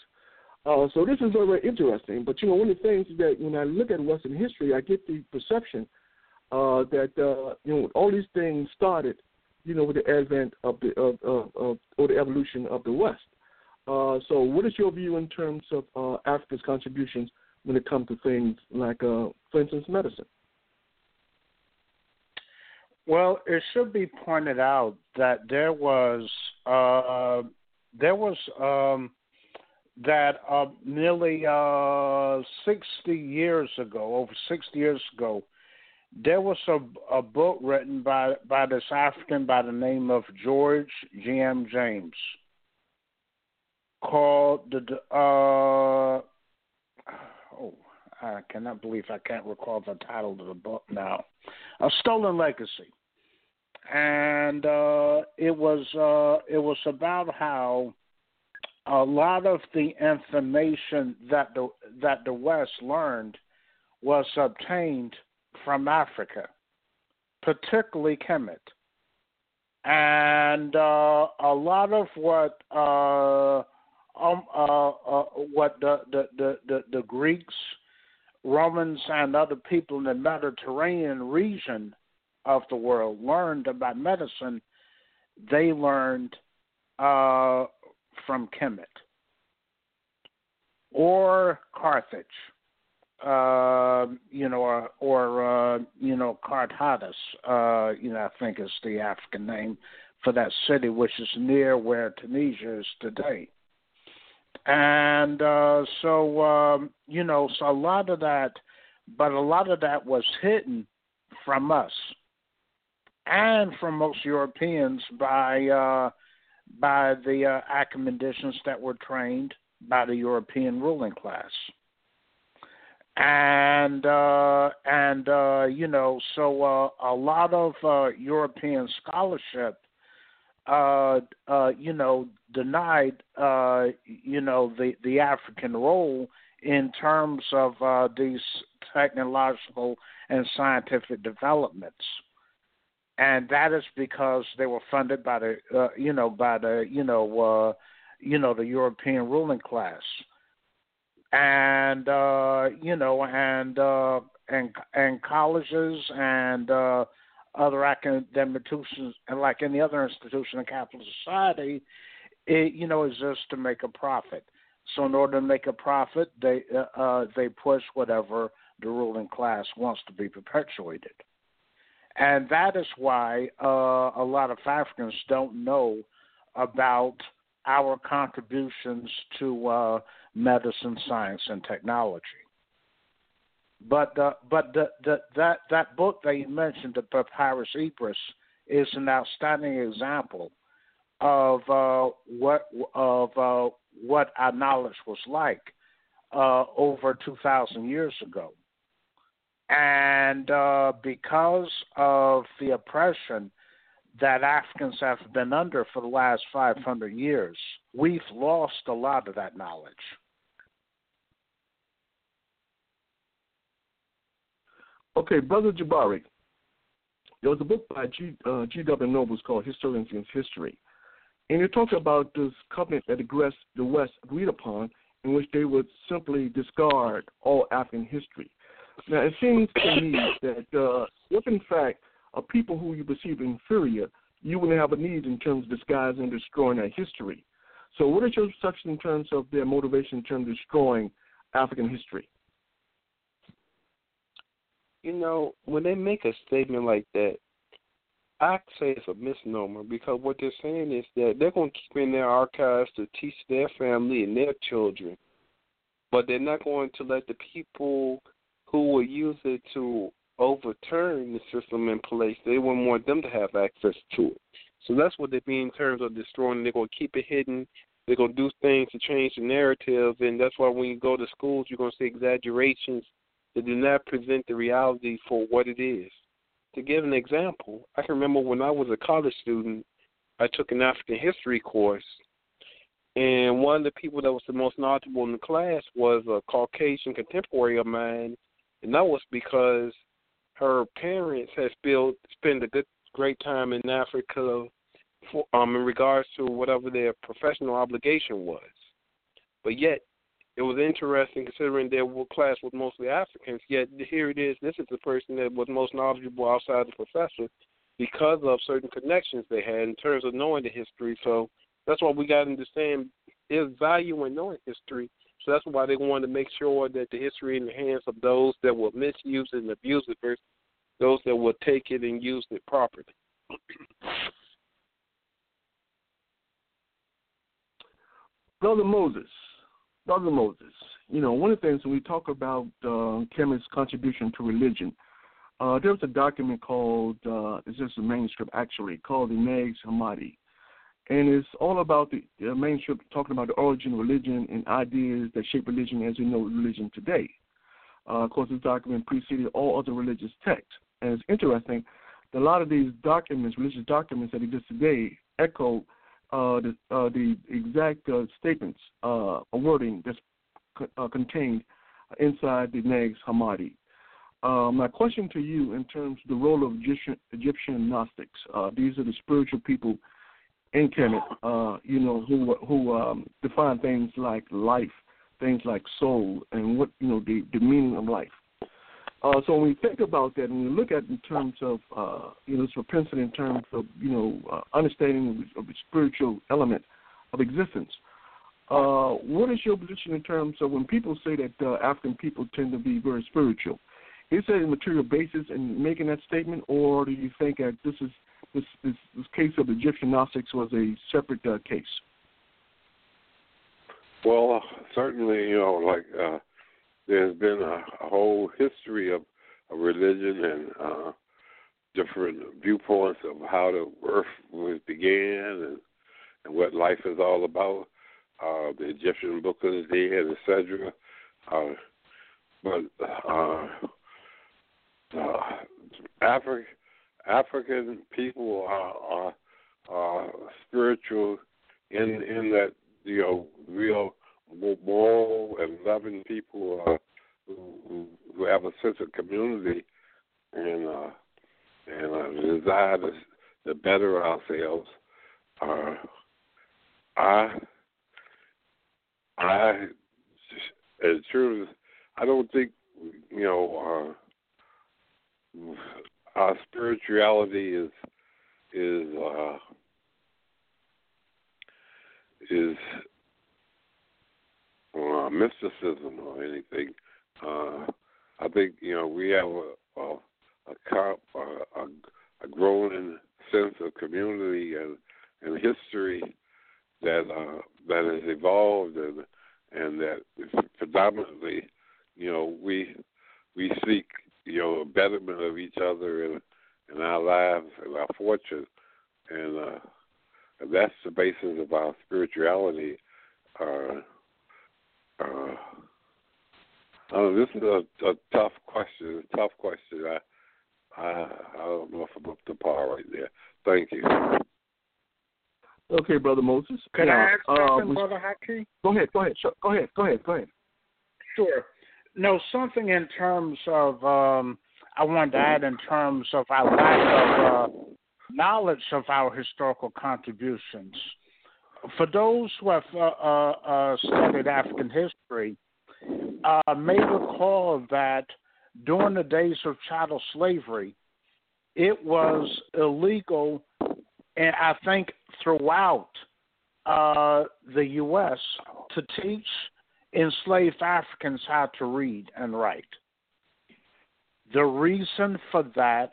Speaker 3: Uh, so this is very, very interesting. But you know, one of the things that when I look at Western history, I get the perception uh, that uh, you know all these things started, you know, with the advent of the of, of, of or the evolution of the West. Uh, so, what is your view in terms of uh, Africa's contributions when it comes to things like, uh, for instance, medicine?
Speaker 4: Well, it should be pointed out that there was uh, there was um, that uh, nearly uh, 60 years ago, over 60 years ago, there was a, a book written by by this African by the name of George G. M. James called the uh, oh I cannot believe I can't recall the title of the book now. A Stolen Legacy. And uh, it was uh, it was about how a lot of the information that the that the West learned was obtained from Africa, particularly Kemet. And uh, a lot of what uh, um, uh, uh, what the, the, the, the, the Greeks, Romans, and other people in the Mediterranean region of the world learned about medicine, they learned uh, from Kemet or Carthage, uh, you know, or, or uh, you know, Cartatus, uh, you know, I think is the African name for that city, which is near where Tunisia is today. And uh, so, um, you know, so a lot of that, but a lot of that was hidden from us and from most Europeans by uh, by the uh, academicians that were trained by the European ruling class. And uh, and uh, you know, so uh, a lot of uh, European scholarship, uh, uh, you know, denied, uh, you know, the the African role in terms of uh, these technological and scientific developments. And that is because they were funded by the uh, you know by the you know uh, you know the European ruling class, and uh, you know and uh, and and colleges and uh, other academic institutions and like any other institution in capitalist society, it you know exists to make a profit. So in order to make a profit, they uh, uh, they push whatever the ruling class wants to be perpetuated. And that is why uh, a lot of Africans don't know about our contributions to uh, medicine, science, and technology. But uh, but the, the, that that book that you mentioned, the Papyrus Ebers, is an outstanding example of uh, what of uh, what our knowledge was like uh, over two thousand years ago. And uh, because of the oppression that Africans have been under for the last 500 years, we've lost a lot of that knowledge.
Speaker 3: Okay, Brother Jabari, there was a book by G. Uh, G. W. Nobles called Historians Against History. And you talk about this covenant that the West agreed upon in which they would simply discard all African history. Now, it seems to me that uh, if, in fact, a people who you perceive inferior, you wouldn't have a need in terms of disguising and destroying their history. So, what is your perception in terms of their motivation in terms of destroying African history?
Speaker 5: You know, when they make a statement like that, I say it's a misnomer because what they're saying is that they're going to keep in their archives to teach their family and their children, but they're not going to let the people who will use it to overturn the system in place, they wouldn't want them to have access to it. So that's what they mean in terms of destroying. They're going to keep it hidden. They're going to do things to change the narrative, and that's why when you go to schools, you're going to see exaggerations that do not present the reality for what it is. to give an example, I can remember when I was a college student, I took an African history course, and one of the people that was the most knowledgeable in the class was a Caucasian contemporary of mine, and that was because her parents had spent spent a good great time in Africa for, um, in regards to whatever their professional obligation was. But yet, it was interesting considering their class was mostly Africans. Yet here it is. This is the person that was most knowledgeable outside the professor because of certain connections they had in terms of knowing the history. So that's why we got to understand there's value in knowing history. So that's why they wanted to make sure that the history in the hands of those that will misuse it and abuse it versus those that will take it and use it properly.
Speaker 3: Brother Moses, Brother Moses, you know, one of the things when we talk about uh, contribution to religion, uh, there was a document called, uh, it's just a manuscript actually, called the Nag Hammadi. And it's all about the, the manuscript talking about the origin of religion and ideas that shape religion as we know religion today. Uh, of course, this document preceded all other religious texts. And it's interesting that a lot of these documents, religious documents that exist today, echo uh, the, uh, the exact uh, statements uh, or wording that's uh, contained inside the Nag Hammadi. Uh, my question to you, in terms of the role of Egyptian, Egyptian Gnostics, uh, these are the spiritual people in Kemet, uh, you know, who who um, define things like life, things like soul, and what you know the, the meaning of life. Uh, so when we think about that, and we look at in terms of uh, you know this propensity in terms of you know uh, understanding of the spiritual element of existence, uh, what is your position in terms of when people say that uh, African people tend to be very spiritual? Is that a material basis in making that statement, or do you think that this is this this, this case of Egyptian Gnostics was a separate uh, case?
Speaker 6: Well, certainly, you know, like there's been a, a whole history of, of religion and uh, different viewpoints of how the earth was began and, and what life is all about. Uh, the Egyptian Book of the Dead, etc. Uh, but uh, uh, Africa, African people are, are, are spiritual in in that you know real moral and loving people uh, who, who have a sense of community and uh, and a desire to, to better ourselves. Uh, I I as true as I don't think you know uh, our spirituality is is uh, is uh, mysticism or anything. Uh, I think you know we have a a, a, a, a growing sense of community and, and history that uh, that has evolved and and that predominantly, you know, we we seek you know a betterment of each other and in our lives and our fortune, and, uh, that's the basis of our spirituality. Uh, uh, oh, this is a, a tough question. A tough question. I, I, I don't know if I'm up to par right there. Thank you.
Speaker 3: Okay, brother Moses.
Speaker 4: Can
Speaker 3: now,
Speaker 4: I ask something,
Speaker 3: uh,
Speaker 4: brother Haki?
Speaker 3: Go ahead. Go ahead. Sure, go ahead. Go ahead. Go ahead.
Speaker 4: Sure. No, something in terms of um, I wanted to add in terms of our lack of uh, knowledge of our historical contributions. For those who have uh, uh, uh studied African history, uh, may recall that during the days of chattel slavery, it was illegal, and I think throughout uh, the U.S. to teach enslaved Africans how to read and write. The reason for that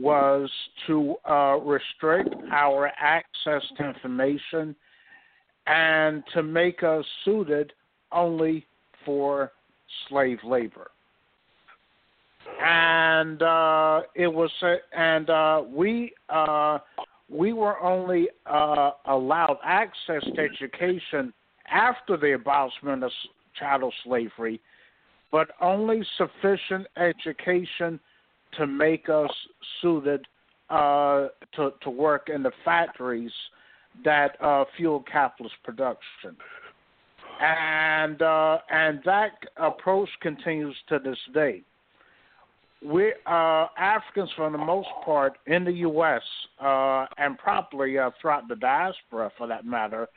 Speaker 4: was to uh, restrict our access to information and to make us suited only for slave labor. And uh, it was, and uh, we uh, we were only uh, allowed access to education after the abolishment of chattel slavery, but only sufficient education to make us suited uh, to to work in the factories that uh, fuel capitalist production, and uh, and that approach continues to this day. We uh, Africans, for the most part, in the U.S. Uh, and probably uh, throughout the diaspora, for that matter,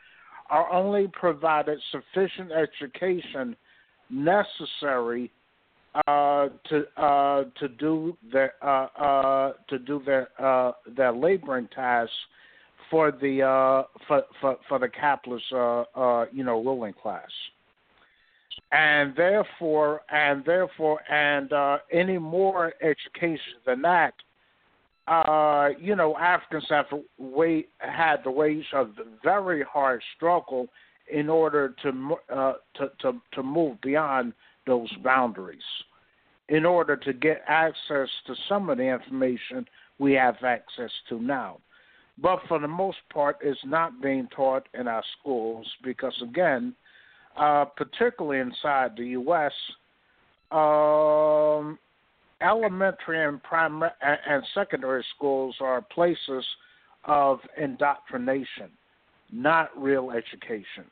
Speaker 4: are only provided sufficient education necessary uh, to uh, to do their uh, uh, to do their their laboring tasks for the for, for for the capitalist you know ruling class, and therefore and therefore and any more education than that, you know Africans have wait, had to wage a very hard struggle in order to to, to to move beyond those boundaries in order to get access to some of the information we have access to now. But for the most part, it's not being taught in our schools because, again, uh, particularly inside the U.S., um, elementary and primary and secondary schools are places of indoctrination, not real education.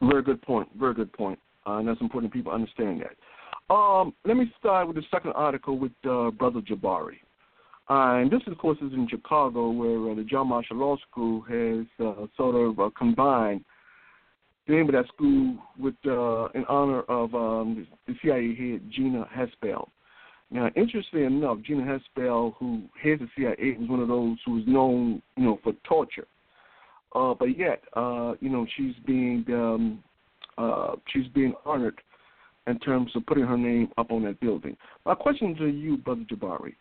Speaker 3: Very good point. Very good point. Uh, and that's important people understand that. Um, let me start with the second article with uh, Brother Jabari. Uh, and this, of course, is in Chicago, where uh, the John Marshall Law School has uh, sort of uh, combined the name of that school with in honor of um, the CIA head Gina Haspel. Now, interestingly enough, Gina Haspel, who heads the CIA, was one of those who was known, you know, for torture. Uh, but yet, uh, you know, she's being um, uh, she's being honored in terms of putting her name up on that building. My question to you, Brother Jabari,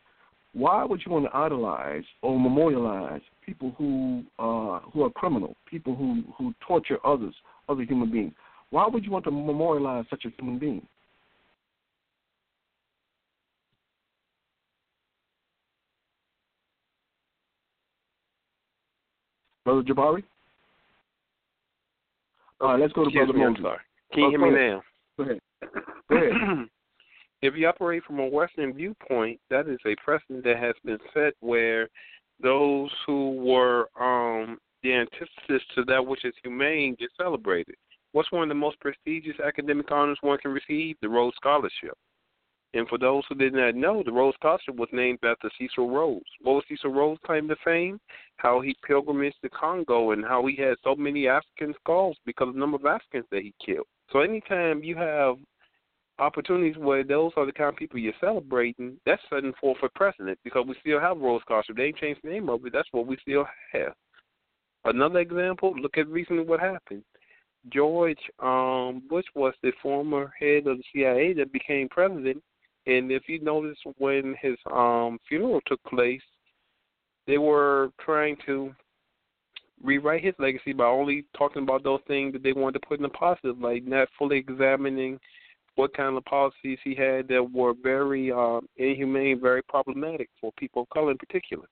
Speaker 3: why would you want to idolize or memorialize people who uh, who are criminal, people who, who torture others, other human beings? Why would you want to memorialize such a human being? Brother Jabari? All right, let's go to
Speaker 5: Excuse
Speaker 3: Brother
Speaker 5: me, I'm sorry. Can you
Speaker 3: Oh,
Speaker 5: hear me
Speaker 3: ahead.
Speaker 5: now?
Speaker 3: Go ahead. Go ahead.
Speaker 5: if you operate from a Western viewpoint, that is a precedent that has been set where those who were um, the antithesis to that which is humane get celebrated. What's one of the most prestigious academic honors one can receive? The Rhodes Scholarship. And for those who did not know, the Rhodes Scholarship was named after Cecil Rhodes. What was Cecil Rhodes' claim to fame? How he pilgrimaged to Congo and how he had so many African skulls because of the number of Africans that he killed. So anytime you have opportunities where those are the kind of people you're celebrating, that's setting forth a precedent because we still have Rhodes Scholarship. They ain't changed the name of it. That's what we still have. Another example, look at recently what happened. George um, Bush was the former head of the CIA that became president, and if you notice when his um, funeral took place, they were trying to rewrite his legacy by only talking about those things that they wanted to put in the positive light, not fully examining what kind of policies he had that were very um, inhumane, very problematic for people of color in particular.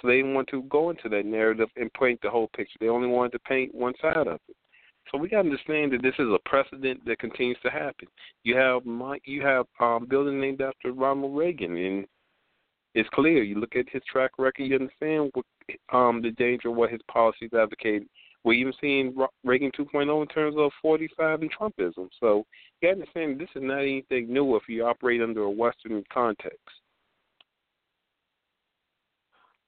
Speaker 5: So they didn't want to go into that narrative and paint the whole picture. They only wanted to paint one side of it. So we got to understand that this is a precedent that continues to happen. You have my, you have um, building named after Ronald Reagan, and it's clear. You look at his track record, you understand what, um, the danger of what his policies advocated. We're even seeing Reagan 2.0 in terms of 45 and Trumpism. So you got to understand this is not anything new if you operate under a Western context.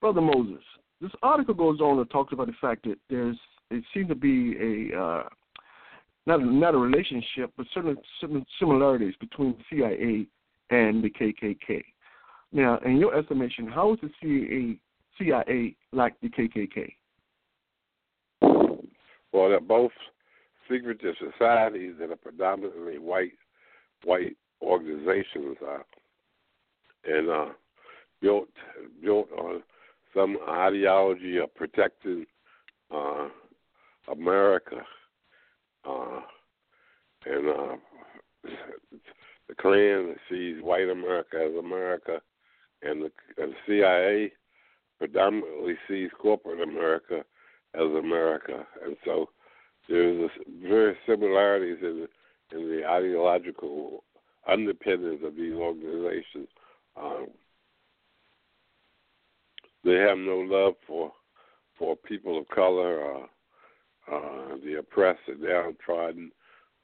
Speaker 3: Brother Moses, this article goes on and talks about the fact that there's it seems to be a uh, not not a relationship, but certain, certain similarities between the CIA and the KKK. Now, in your estimation, how is the CIA CIA like the KKK?
Speaker 6: Well, they're both secretive societies that are predominantly white white organizations, uh, and uh, built built on some ideology of protecting uh, America, uh, and uh, the Klan sees white America as America, and the, and the CIA predominantly sees corporate America as America, and so there's a, very similarities in the, in the ideological underpinnings of these organizations, Um, they have no love for for people of color, uh, uh, the oppressed, the downtrodden.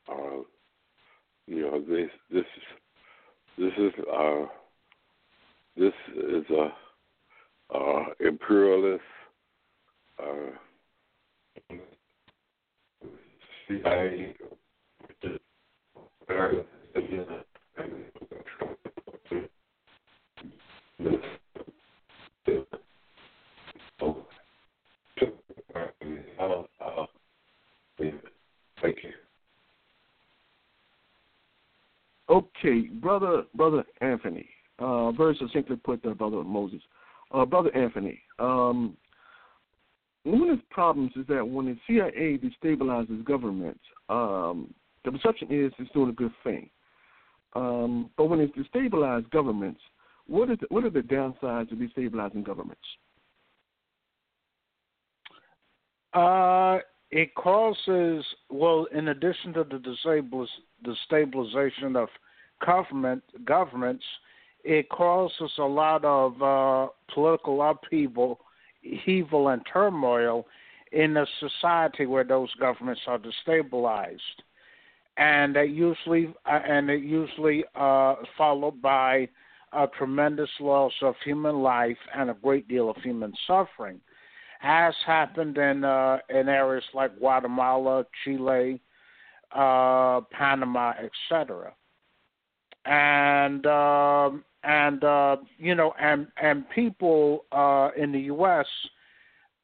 Speaker 6: Uh, you know, this this this is uh, this is a uh, imperialist uh, CIA. Thank you.
Speaker 3: Okay, brother, brother Anthony. Uh, very succinctly put there, brother Moses. Uh, brother Anthony. Um, one of the problems is that when the CIA destabilizes governments, um, the perception is it's doing a good thing. Um, but when it's destabilized governments, what is the, what are the downsides of destabilizing governments?
Speaker 4: Uh, it causes well, in addition to the destabilization of government governments, it causes a lot of uh, political upheaval, upheaval and turmoil in a society where those governments are destabilized, and that usually uh, and it usually uh, followed by a tremendous loss of human life and a great deal of human suffering has happened in uh, in areas like Guatemala, Chile, uh, Panama, etc. And um, and uh, you know, and and people uh, in the U.S.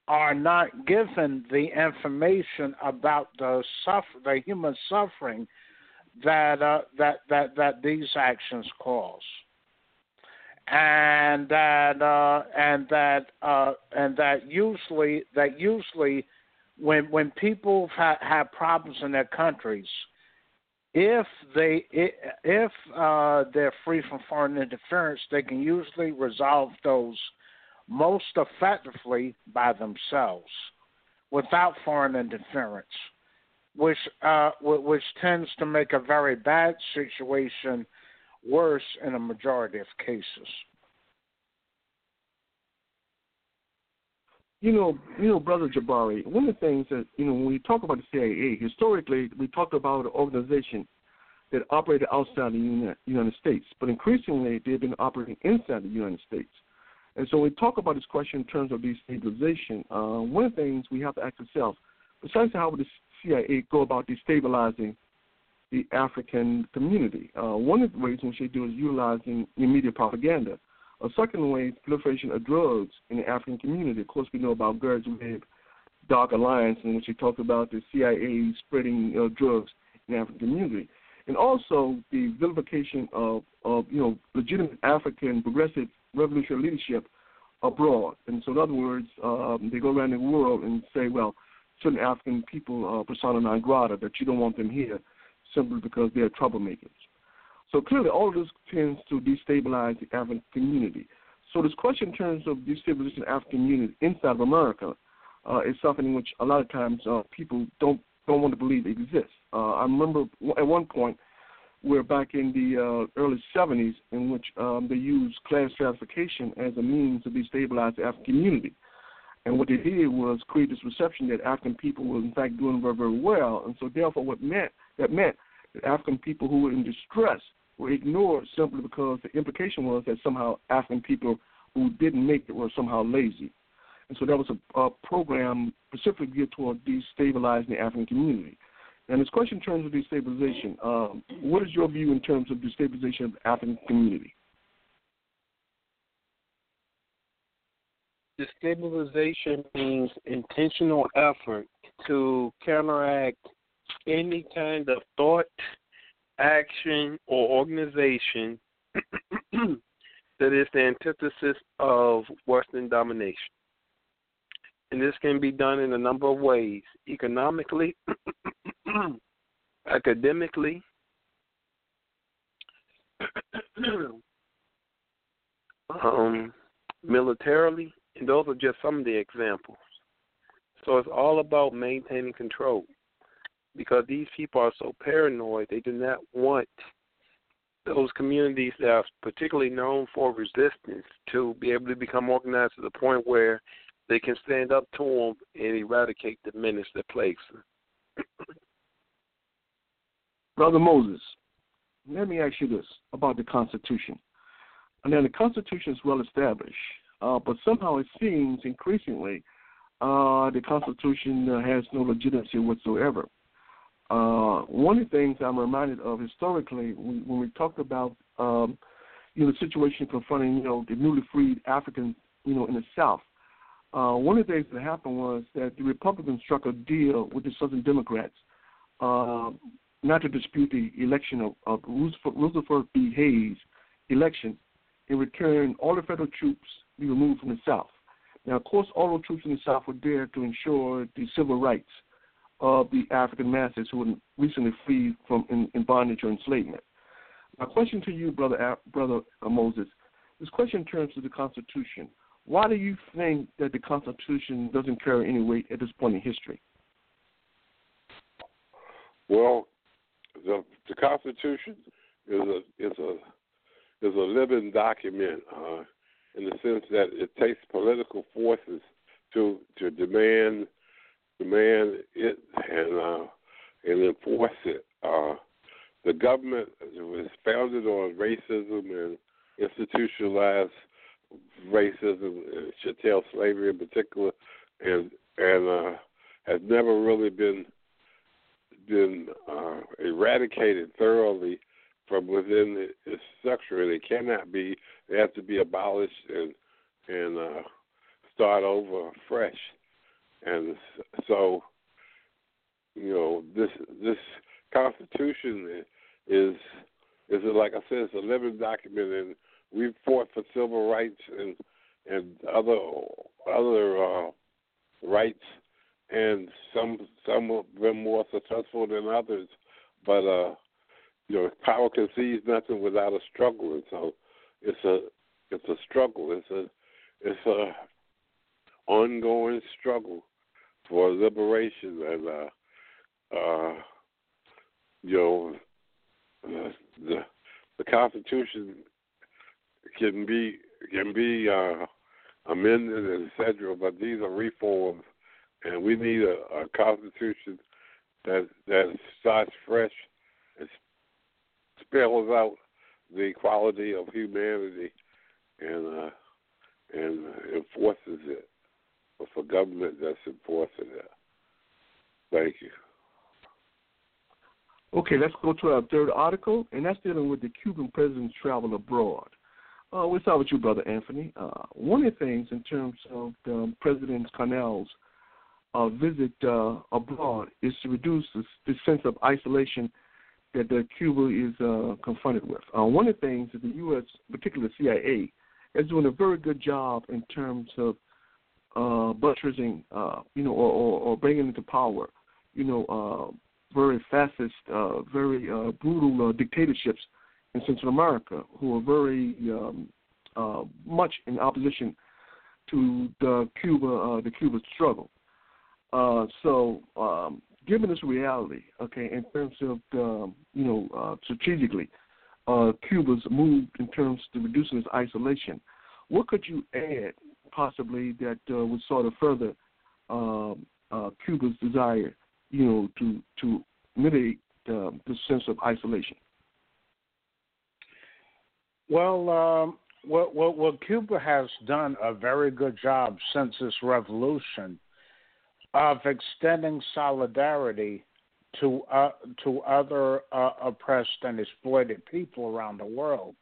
Speaker 4: are not given the information about the suffer, the human suffering that uh, that that that these actions cause and that uh, and that uh, and that usually that usually when when people ha- have problems in their countries, if they if uh, they're free from foreign interference, they can usually resolve those most effectively by themselves, without foreign interference, which uh, which tends to make a very bad situation worse in a majority of cases.
Speaker 3: You know, you know, brother Jabari. One of the things that you know when we talk about the CIA, historically we talked about an organization that operated outside the United States, but increasingly they've been operating inside the United States. And so we talk about this question in terms of destabilization. Uh, one of the things we have to ask ourselves, besides how would the CIA go about destabilizing the African community. Uh, one of the ways in which they do is utilizing media propaganda. A second way is proliferation of drugs in the African community. Of course, we know about Gary Webb's Dark Alliance, in which he talked about the CIA spreading uh, drugs in the African community, and also the vilification of, of you know legitimate African progressive revolutionary leadership abroad. And so, in other words, um, they go around the world and say, well, certain African people are persona non grata, that you don't want them here simply because they're troublemakers. So clearly, all of this tends to destabilize the African community. So this question in terms of destabilization of African community inside of America uh, is something in which a lot of times uh, people don't don't want to believe exists. Uh, I remember at one point where back in the uh, early 70s in which um, they used class stratification as a means to destabilize the African community. And what they did was create this perception that African people were in fact doing very, very well. And so therefore what meant that meant that African people who were in distress were ignored simply because the implication was that somehow African people who didn't make it were somehow lazy. And so that was a, a program specifically geared toward destabilizing the African community. And this question in terms of destabilization, um, what is your view in terms of destabilization of the African community?
Speaker 5: Destabilization means intentional effort to counteract any kind of thought, action, or organization that is the antithesis of Western domination. And this can be done in a number of ways economically, academically, um, militarily, and those are just some of the examples. So it's all about maintaining control because these people are so paranoid, they do not want those communities that are particularly known for resistance to be able to become organized to the point where they can stand up to them and eradicate the menace that plagues them.
Speaker 3: Brother Moses, let me ask you this about the Constitution. And then the Constitution is well established, uh, but somehow it seems increasingly uh, the Constitution uh, has no legitimacy whatsoever. Uh, one of the things I'm reminded of historically when, we talked about um, you know the situation confronting you know the newly freed Africans you know in the South. Uh, one of the things that happened was that the Republicans struck a deal with the Southern Democrats uh, not to dispute the election of, of Rutherford B. Hayes election. In return, all the federal troops be removed from the South. Now, of course, all the troops in the South were there to ensure the civil rights of the African masses who were recently freed from in, in bondage or enslavement. My question to you, brother, brother uh, Moses, this question turns to the Constitution. Why do you think that the Constitution doesn't carry any weight at this point in history?
Speaker 6: Well, the the Constitution is a is a is a living document uh, in the sense that it takes political forces to to demand demand it and uh, and enforce it. Uh, the government was founded on racism and institutionalized racism, and chattel slavery in particular, and and uh, has never really been been uh, eradicated thoroughly from within its structure, and it cannot be. It has to be abolished and and uh, start over fresh. And so, you know, this this Constitution is is like I said, it's a living document, and we've fought for civil rights and and other other uh, rights, and some some have been more successful than others. But uh, you know, power concedes nothing without a struggle, and so it's a it's a struggle. It's a it's a ongoing struggle for liberation and uh, uh, you know the, the Constitution can be can be uh, amended, etc. But these are reforms, and we need a, a Constitution that that starts fresh and spells out the equality of humanity and uh, and enforces it with a government that's enforcing it. Thank you.
Speaker 3: Okay, let's go to our third article, and that's dealing with the Cuban president's travel abroad. Uh, we'll start with you, Brother Anthony. Uh, one of the things in terms of the President Canel's uh, visit uh, abroad is to reduce the, the sense of isolation that Cuba is uh, confronted with. Uh, one of the things that the U.S., particularly CIA, is doing a very good job in terms of uh, buttressing, uh, you know, or, or, or bringing into power, you know, uh, very fascist, uh, very uh, brutal uh, dictatorships in Central America who are very um, uh, much in opposition to the Cuba, uh, the Cuba struggle. Uh, so, um, given this reality, okay, in terms of um, you know uh, strategically, uh, Cuba's move in terms of reducing its isolation, what could you add possibly that uh, would sort of further um, uh, Cuba's desire, you know, to to mitigate um, the sense of isolation?
Speaker 4: Well, um, Cuba has done a very good job since its revolution of extending solidarity to uh, to other uh, oppressed and exploited people around the world.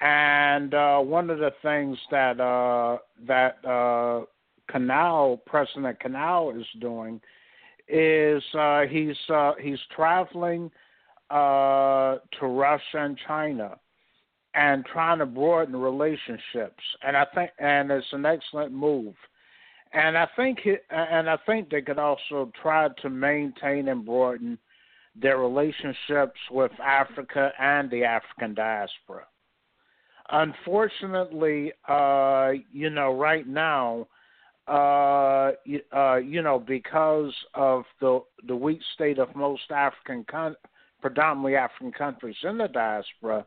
Speaker 4: And uh, one of the things that uh, that uh, Canel President Canel is doing is uh, he's he's traveling to Russia and China and trying to broaden relationships. And I think and it's an excellent move and I think and I think they could also try to maintain and broaden their relationships with Africa and the African diaspora. Unfortunately, uh, you know, right now, uh, uh, you know, because of the the weak state of most African con- predominantly African countries in the diaspora,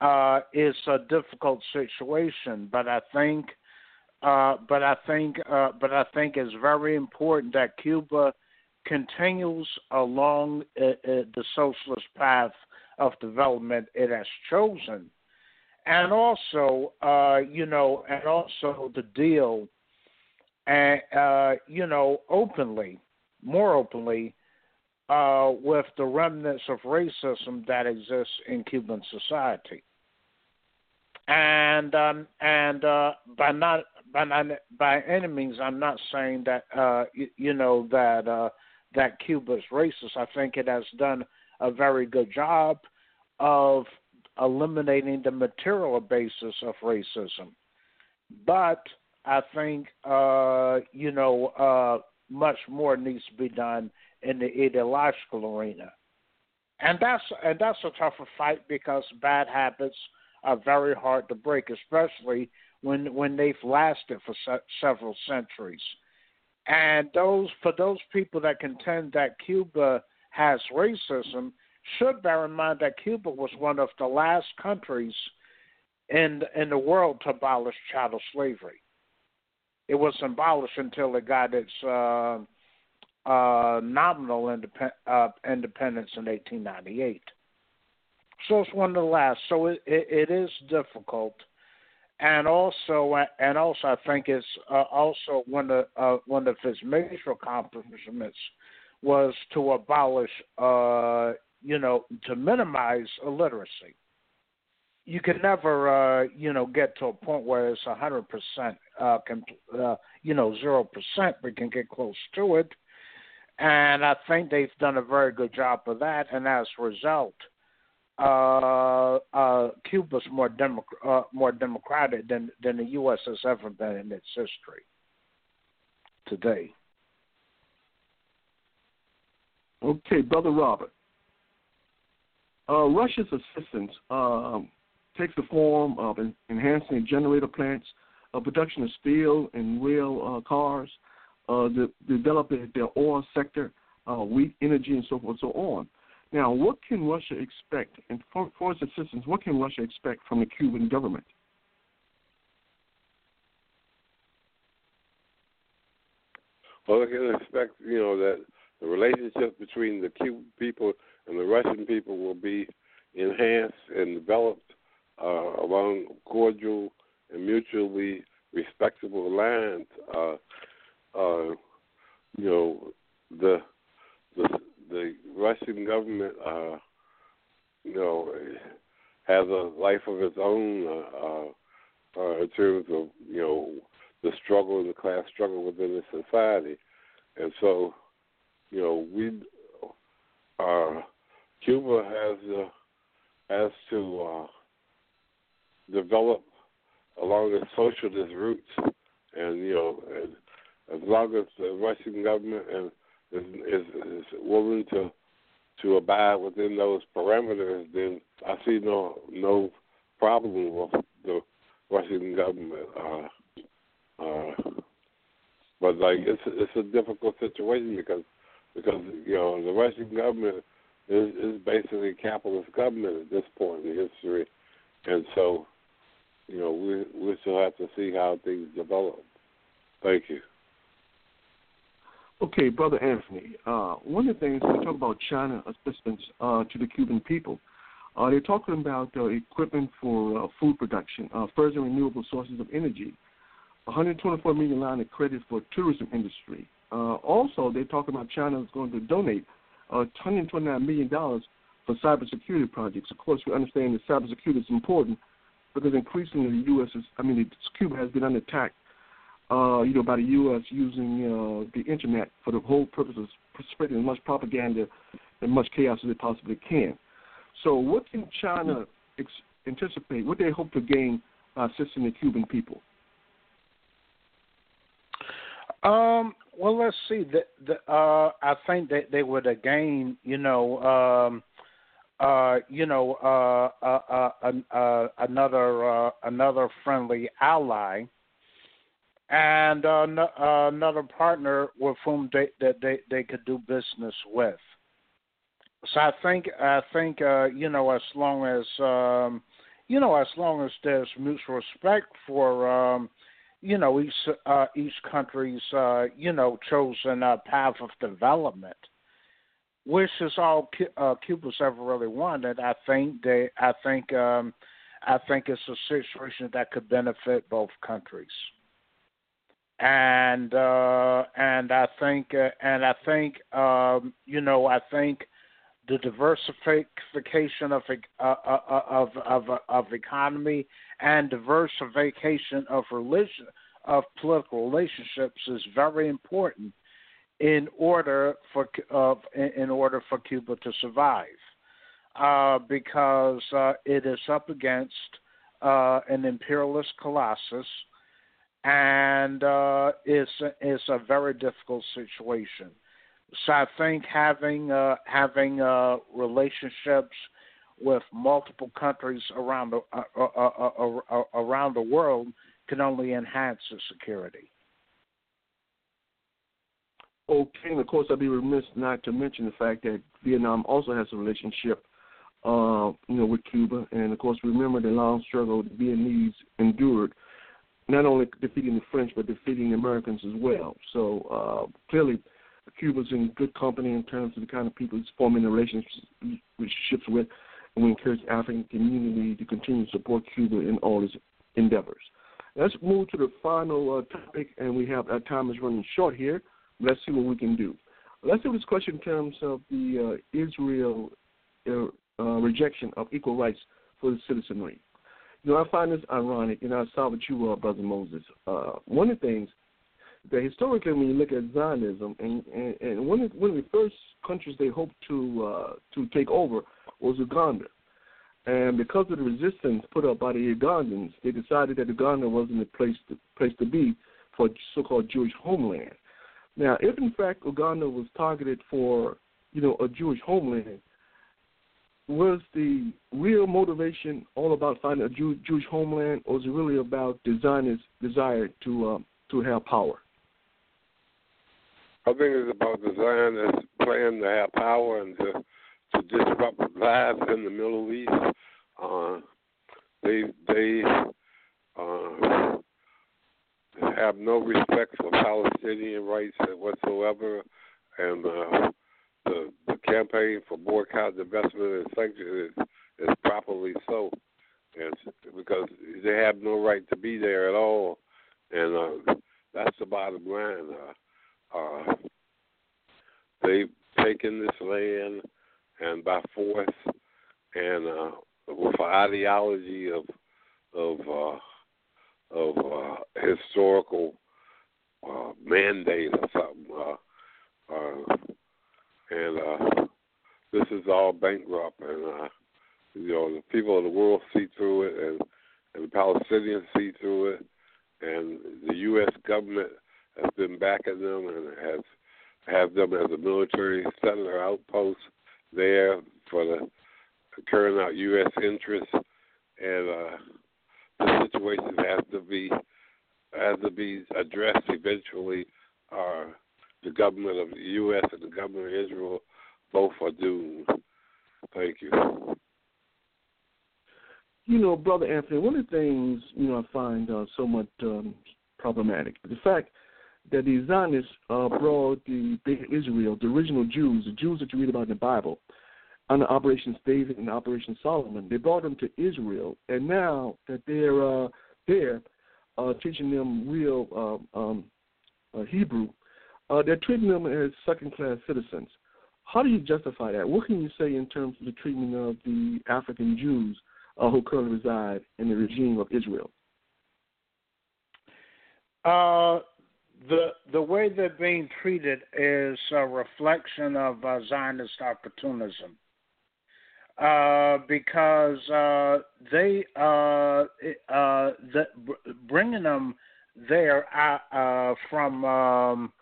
Speaker 4: uh, is a difficult situation. But I think, uh, but I think, uh, but I think it's very important that Cuba continues along uh, uh, the socialist path of development it has chosen, and also, uh, you know, and also the deal, and you know, openly, more openly uh, with the remnants of racism that exists in Cuban society. And um, and uh, by not by not, by any means, I'm not saying that uh, you, you know that uh, that Cuba's racist. I think it has done a very good job of eliminating the material basis of racism. But I think uh, you know uh, much more needs to be done in the ideological arena. And that's and that's a tougher fight because bad habits are very hard to break, especially when when they've lasted for se- several centuries. And those for those people that contend that Cuba has racism should bear in mind that Cuba was one of the last countries in in the world to abolish chattel slavery. It was abolished until it got its uh, uh, nominal uh, independence in 1898. So it's one of the last. So it, it, it is difficult, and also and also I think it's uh, also one of uh, one of his major accomplishments was to abolish, uh, you know, to minimize illiteracy. You can never, uh, you know, get to a point where it's a hundred percent, uh, uh, you know, zero percent. We can get close to it, and I think they've done a very good job of that. And as a result, uh, uh, Cuba's more uh, more democratic than than the U.S. has ever been in its history today.
Speaker 3: Okay, brother Robert. Uh, Russia's assistance um, takes the form of enhancing generator plants, uh, production of steel and rail uh, cars, uh, the, developing their oil sector, uh, wheat, energy, and so forth and so on. Now, what can Russia expect, and for, for its assistance, what can Russia expect from the Cuban government?
Speaker 6: Well, they can expect, you know, that the relationship between the Cuban people and the Russian people will be enhanced and developed uh, along cordial and mutually respectable lines. Uh, uh, you know, the the the Russian government, uh, you know, has a life of its own uh, uh, uh, in terms of you know the struggle, the class struggle within the society, and so you know we uh, Cuba has uh, has to uh, develop along its socialist roots, and you know, and as long as the Russian government and is, is, is willing to to abide within those parameters, then I see no no problem with the Russian government. Uh, uh, but like it's it's a difficult situation because because you know the Russian government is is basically a capitalist government at this point in history, and so you know we we still have to see how things develop. Thank you.
Speaker 3: Okay, Brother Anthony, uh, one of the things we talk about China assistance uh, to the Cuban people, uh, they're talking about uh, equipment for uh, food production, uh, further renewable sources of energy, 124 million line of credit for tourism industry. also, they're talking about China is going to donate 129 million dollars for cybersecurity projects. Of course, we understand that cybersecurity is important because increasingly the U.S. is, I mean, Cuba has been under attack uh, you know, by the U.S. using uh, the internet for the whole purpose of spreading as much propaganda and much chaos as they possibly can. So, what can China ex- anticipate? What they hope to gain by assisting the Cuban people?
Speaker 4: Um, well, let's see. The, the, uh, I think that they would again, you know, um, uh, you know, uh, uh, uh, uh, another uh, another friendly ally and uh, n- uh, another partner with whom they that they, they could do business with. so I think I think uh, you know as long as um, you know as long as there's mutual respect for um, you know each uh, each country's uh, you know chosen uh, path of development, which is all uh, Cuba's ever really wanted. I think they I think um, I think it's a situation that could benefit both countries and uh, and I think uh, and I think um, you know I think the diversification of uh, uh, uh, of of of economy and diversification of religion of political relationships is very important in order for uh, in order for Cuba to survive uh, because uh, it is up against an imperialist colossus and it's it's a very difficult situation. So I think having uh, having uh, relationships with multiple countries around the uh, uh, uh, around the world can only enhance the security.
Speaker 3: Okay, and of course, I'd be remiss not to mention the fact that Vietnam also has a relationship, uh, you know, with Cuba, and of course, remember the long struggle the Vietnamese endured not only defeating the French but defeating the Americans as well. So uh, clearly, Cuba's in good company in terms of the kind of people he's forming relationships with, and we encourage the African community to continue to support Cuba in all its endeavors. Let's move to the final uh, topic, and we have our time is running short here. Let's see what we can do. Let's do this question in terms of the uh, Israel uh, uh rejection of equal rights for the citizenry. You know, I find this ironic, and I saw with you, uh, Brother Moses. Uh, one of the things that historically, when you look at Zionism, and, and, and one, of, one of the first countries they hoped to uh, to take over was Uganda. And because of the resistance put up by the Ugandans, they decided that Uganda wasn't the place to, place to be for so-called Jewish homeland. Now, if in fact Uganda was targeted for, you know, a Jewish homeland, was the real motivation all about finding a Jew, Jewish homeland, or was it really about the Zionist desire to uh, to have power?
Speaker 6: I think it's about the Zionist plan to have power and to to disrupt lives in the Middle East. Uh, they they uh, have no respect for Palestinian rights whatsoever, and uh, the, the campaign for boycott, divestment, and sanctions is, is properly so, and because they have no right to be there at all, and uh, that's the bottom line. Uh, uh, they've taken this land and by force and uh, with an ideology of of uh, of uh, historical uh, mandate or something. Uh, uh, and uh, this is all bankrupt, and uh, you know the people of the world see through it, and and the Palestinians see through it, and the U.S. government has been backing them and has have them as a military settler outpost there for the carrying out U.S. interests, and uh, the situation has to be has to be addressed eventually. Uh, the government of the U.S. and the government of Israel both are doomed. Thank you.
Speaker 3: You know, Brother Anthony, one of the things, you know, I find uh, somewhat um, problematic, the fact that the Zionists uh, brought the Israel, the original Jews, the Jews that you read about in the Bible, under Operation David and Operation Solomon, they brought them to Israel, and now that they're uh, there, uh, teaching them real uh, um, uh, Hebrew, uh, they're treating them as second class citizens. How do you justify that? What can you say in terms of the treatment of the African Jews uh, who currently reside in the regime of Israel?
Speaker 4: Uh, the the way they're being treated is a reflection of uh, Zionist opportunism. Uh, because uh, they uh, uh, the, bringing them there uh, from um,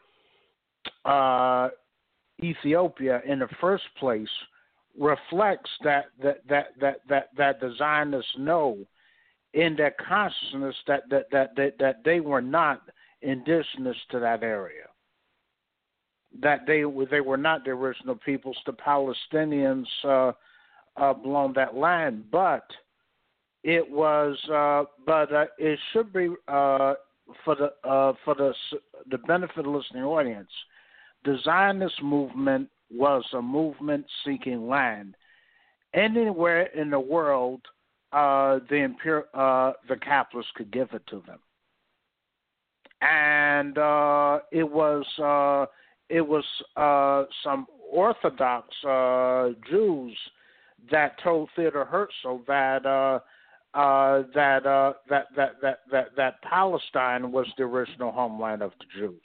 Speaker 4: Ethiopia in the first place reflects that that that that that, that the Zionists know in their consciousness that that, that that that they were not indigenous to that area. that they they were not the original peoples. The Palestinians uh, uh, belong that land, but it was uh, but uh, it should be uh, for the uh, for the the benefit of the listening audience. The Zionist movement was a movement seeking land anywhere in the world. Uh, the imperial, uh, the capitalists could give it to them, and uh, it was uh, it was uh, some Orthodox uh, Jews that told Theodore Herzl that uh, uh, that, uh, that that that that that Palestine was the original homeland of the Jews.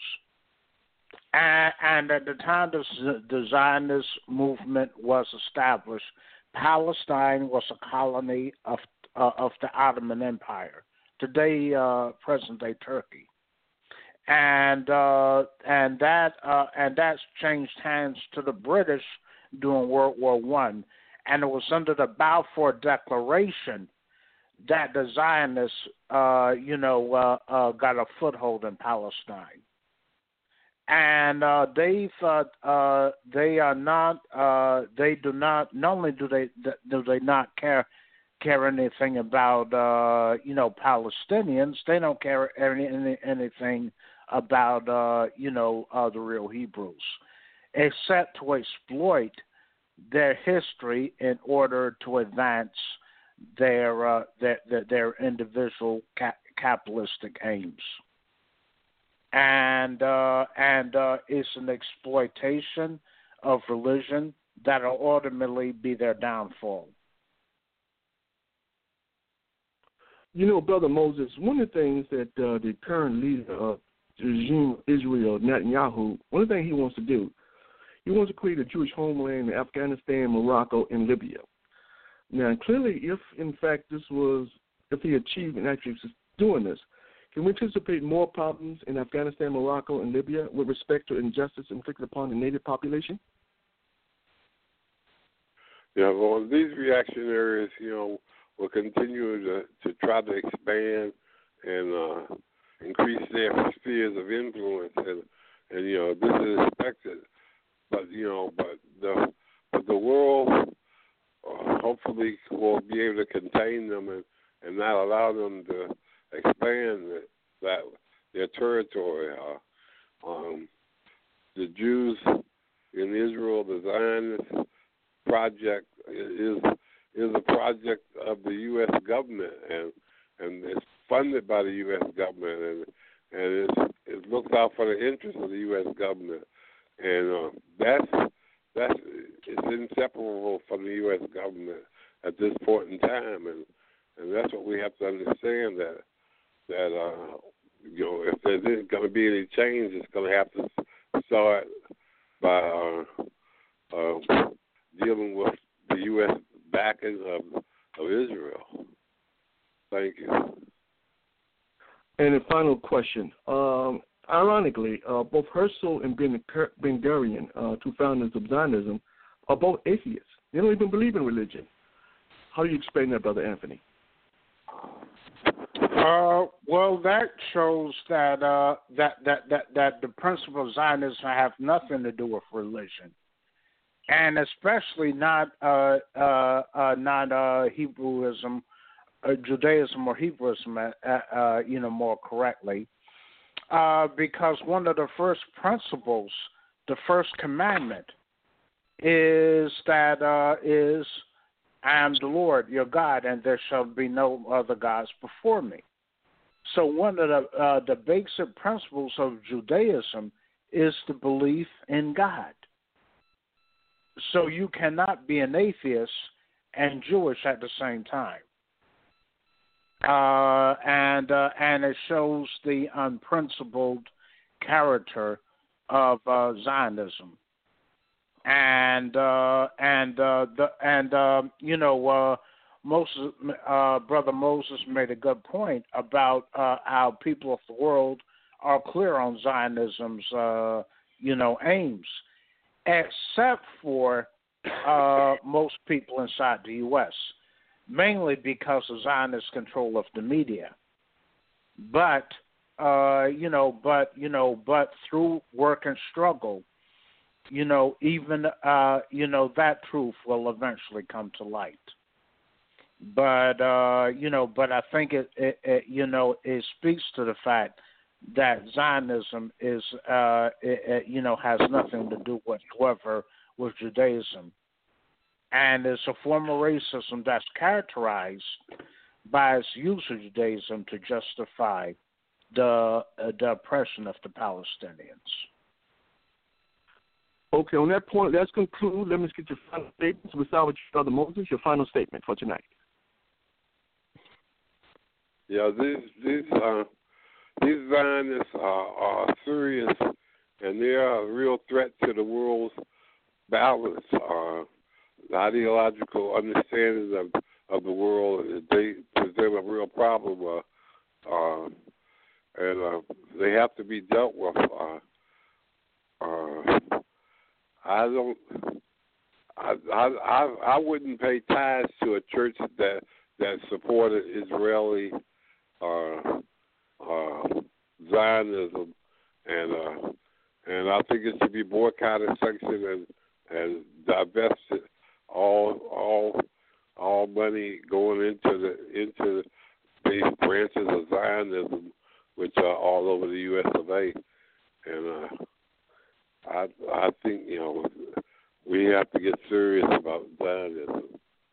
Speaker 4: And, at the time the, the Zionist movement was established, Palestine was a colony of uh, of the Ottoman Empire, today uh, present day Turkey, and uh, and that uh, and that's changed hands to the British during World War One, and it was under the Balfour Declaration that the Zionists, uh, you know, uh, uh, got a foothold in Palestine. And uh, uh, they are not they do not not only do they do they not care care anything about you know Palestinians they don't care any, any anything about uh, you know uh, the real Hebrews except to exploit their history in order to advance their uh, their, their, their individual ca- capitalistic aims and uh, and uh, it's an exploitation of religion that'll ultimately be their downfall.
Speaker 3: You know, Brother Moses, one of the things that uh, the current leader of regime Israel, Netanyahu, one things he wants to do, he wants to create a Jewish homeland in Afghanistan, Morocco, and Libya. Now, clearly, if in fact this was, if he achieved and actually doing this, can we anticipate more problems in Afghanistan, Morocco, and Libya with respect to injustice inflicted upon the native population?
Speaker 6: Yeah, well, these reactionaries, you know, will continue to, to try to expand and uh, increase their spheres of influence, and and you know this is expected, but you know, but the but the world uh, hopefully will be able to contain them and and not allow them to expand that their territory. Uh, um, the Jews in Israel, the Zionist project is is a project of the U.S. government, and and it's funded by the U.S. government, and and it's, it looks out for the interests of the U.S. government, and uh, that's that's it's inseparable from the U.S. government at this point in time, and and that's what we have to understand that that uh, you know if there's going to be any change, it's going to have to start by uh, uh, dealing with the U.S. backing of of Israel. Thank you.
Speaker 3: And a final question. Um, ironically, uh, both Herzl and Ben Gurion, uh, two founders of Zionism, are both atheists. They don't even believe in religion. How do you explain that, Brother Anthony?
Speaker 4: Uh, well, that shows that uh, that that that that the principle of Zionism have nothing to do with religion, and especially not uh, uh, uh, not uh, Hebrewism, Judaism or Hebrewism, uh, uh, you know, more correctly, uh, because one of the first principles, the first commandment, is that uh, is I am the Lord your God, and there shall be no other gods before me. So one of the uh, the basic principles of Judaism is the belief in God. So you cannot be an atheist and Jewish at the same time. Uh, and uh, and it shows the unprincipled character of uh, Zionism and uh, and uh, the and uh, you know uh, Moses, brother Moses made a good point about how people of the world are clear on Zionism's you know aims, except for most people inside the U.S. Mainly because of Zionist control of the media, but uh, you know, but you know, but through work and struggle, you know, even uh, you know that truth will eventually come to light. But uh, you know, but I think it, it, it you know it speaks to the fact that Zionism is uh, it, it, you know has nothing to do whatsoever with Judaism, and it's a form of racism that's characterized by its use of Judaism to justify the uh, the oppression of the Palestinians.
Speaker 3: Okay, on that point, let's conclude. Let me get your final statement. So we start with Brother Moses, your final statement for tonight.
Speaker 6: Yeah, these these uh, these Zionists are, are serious, and they are a real threat to the world's balance, uh, the ideological understanding of of the world. They present a real problem, uh, uh, and uh, they have to be dealt with. Uh, uh, I don't. I I I wouldn't pay tithes to a church that that supported Israeli uh, uh, Zionism, and uh, and I think it should be boycotted, sanctioned, and and divested all all all money going into the into these branches of Zionism, which are all over the U.S. of A. And uh, I I think you know we have to get serious about Zionism.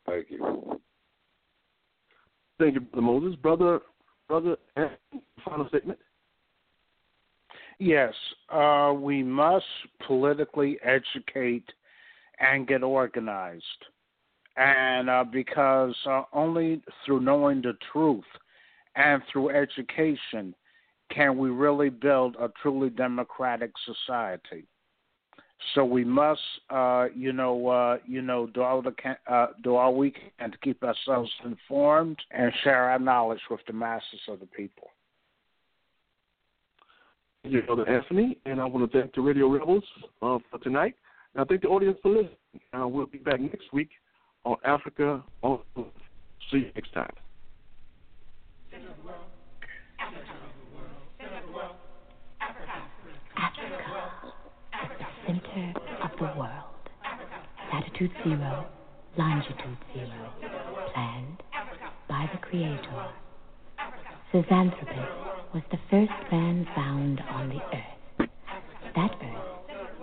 Speaker 6: Thank you.
Speaker 3: Thank you, Brother Moses. Brother, brother, final statement.
Speaker 4: Yes, uh, we must politically educate and get organized. And uh, because uh, only through knowing the truth and through education can we really build a truly democratic society. So we must, uh, you know, uh, you know, do all the uh, do all we can to keep ourselves informed and share our knowledge with the masses of the people.
Speaker 3: Thank you, Brother Anthony, and I want to thank the Radio Rebels uh, for tonight. And I thank the audience for listening. Uh, we'll be back next week on Africa. On see you next time. Africa.
Speaker 2: The center of the world. Latitude zero, longitude zero, planned by the Creator. Zinjanthropus was the first man found on the earth. That earth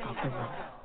Speaker 2: of the world.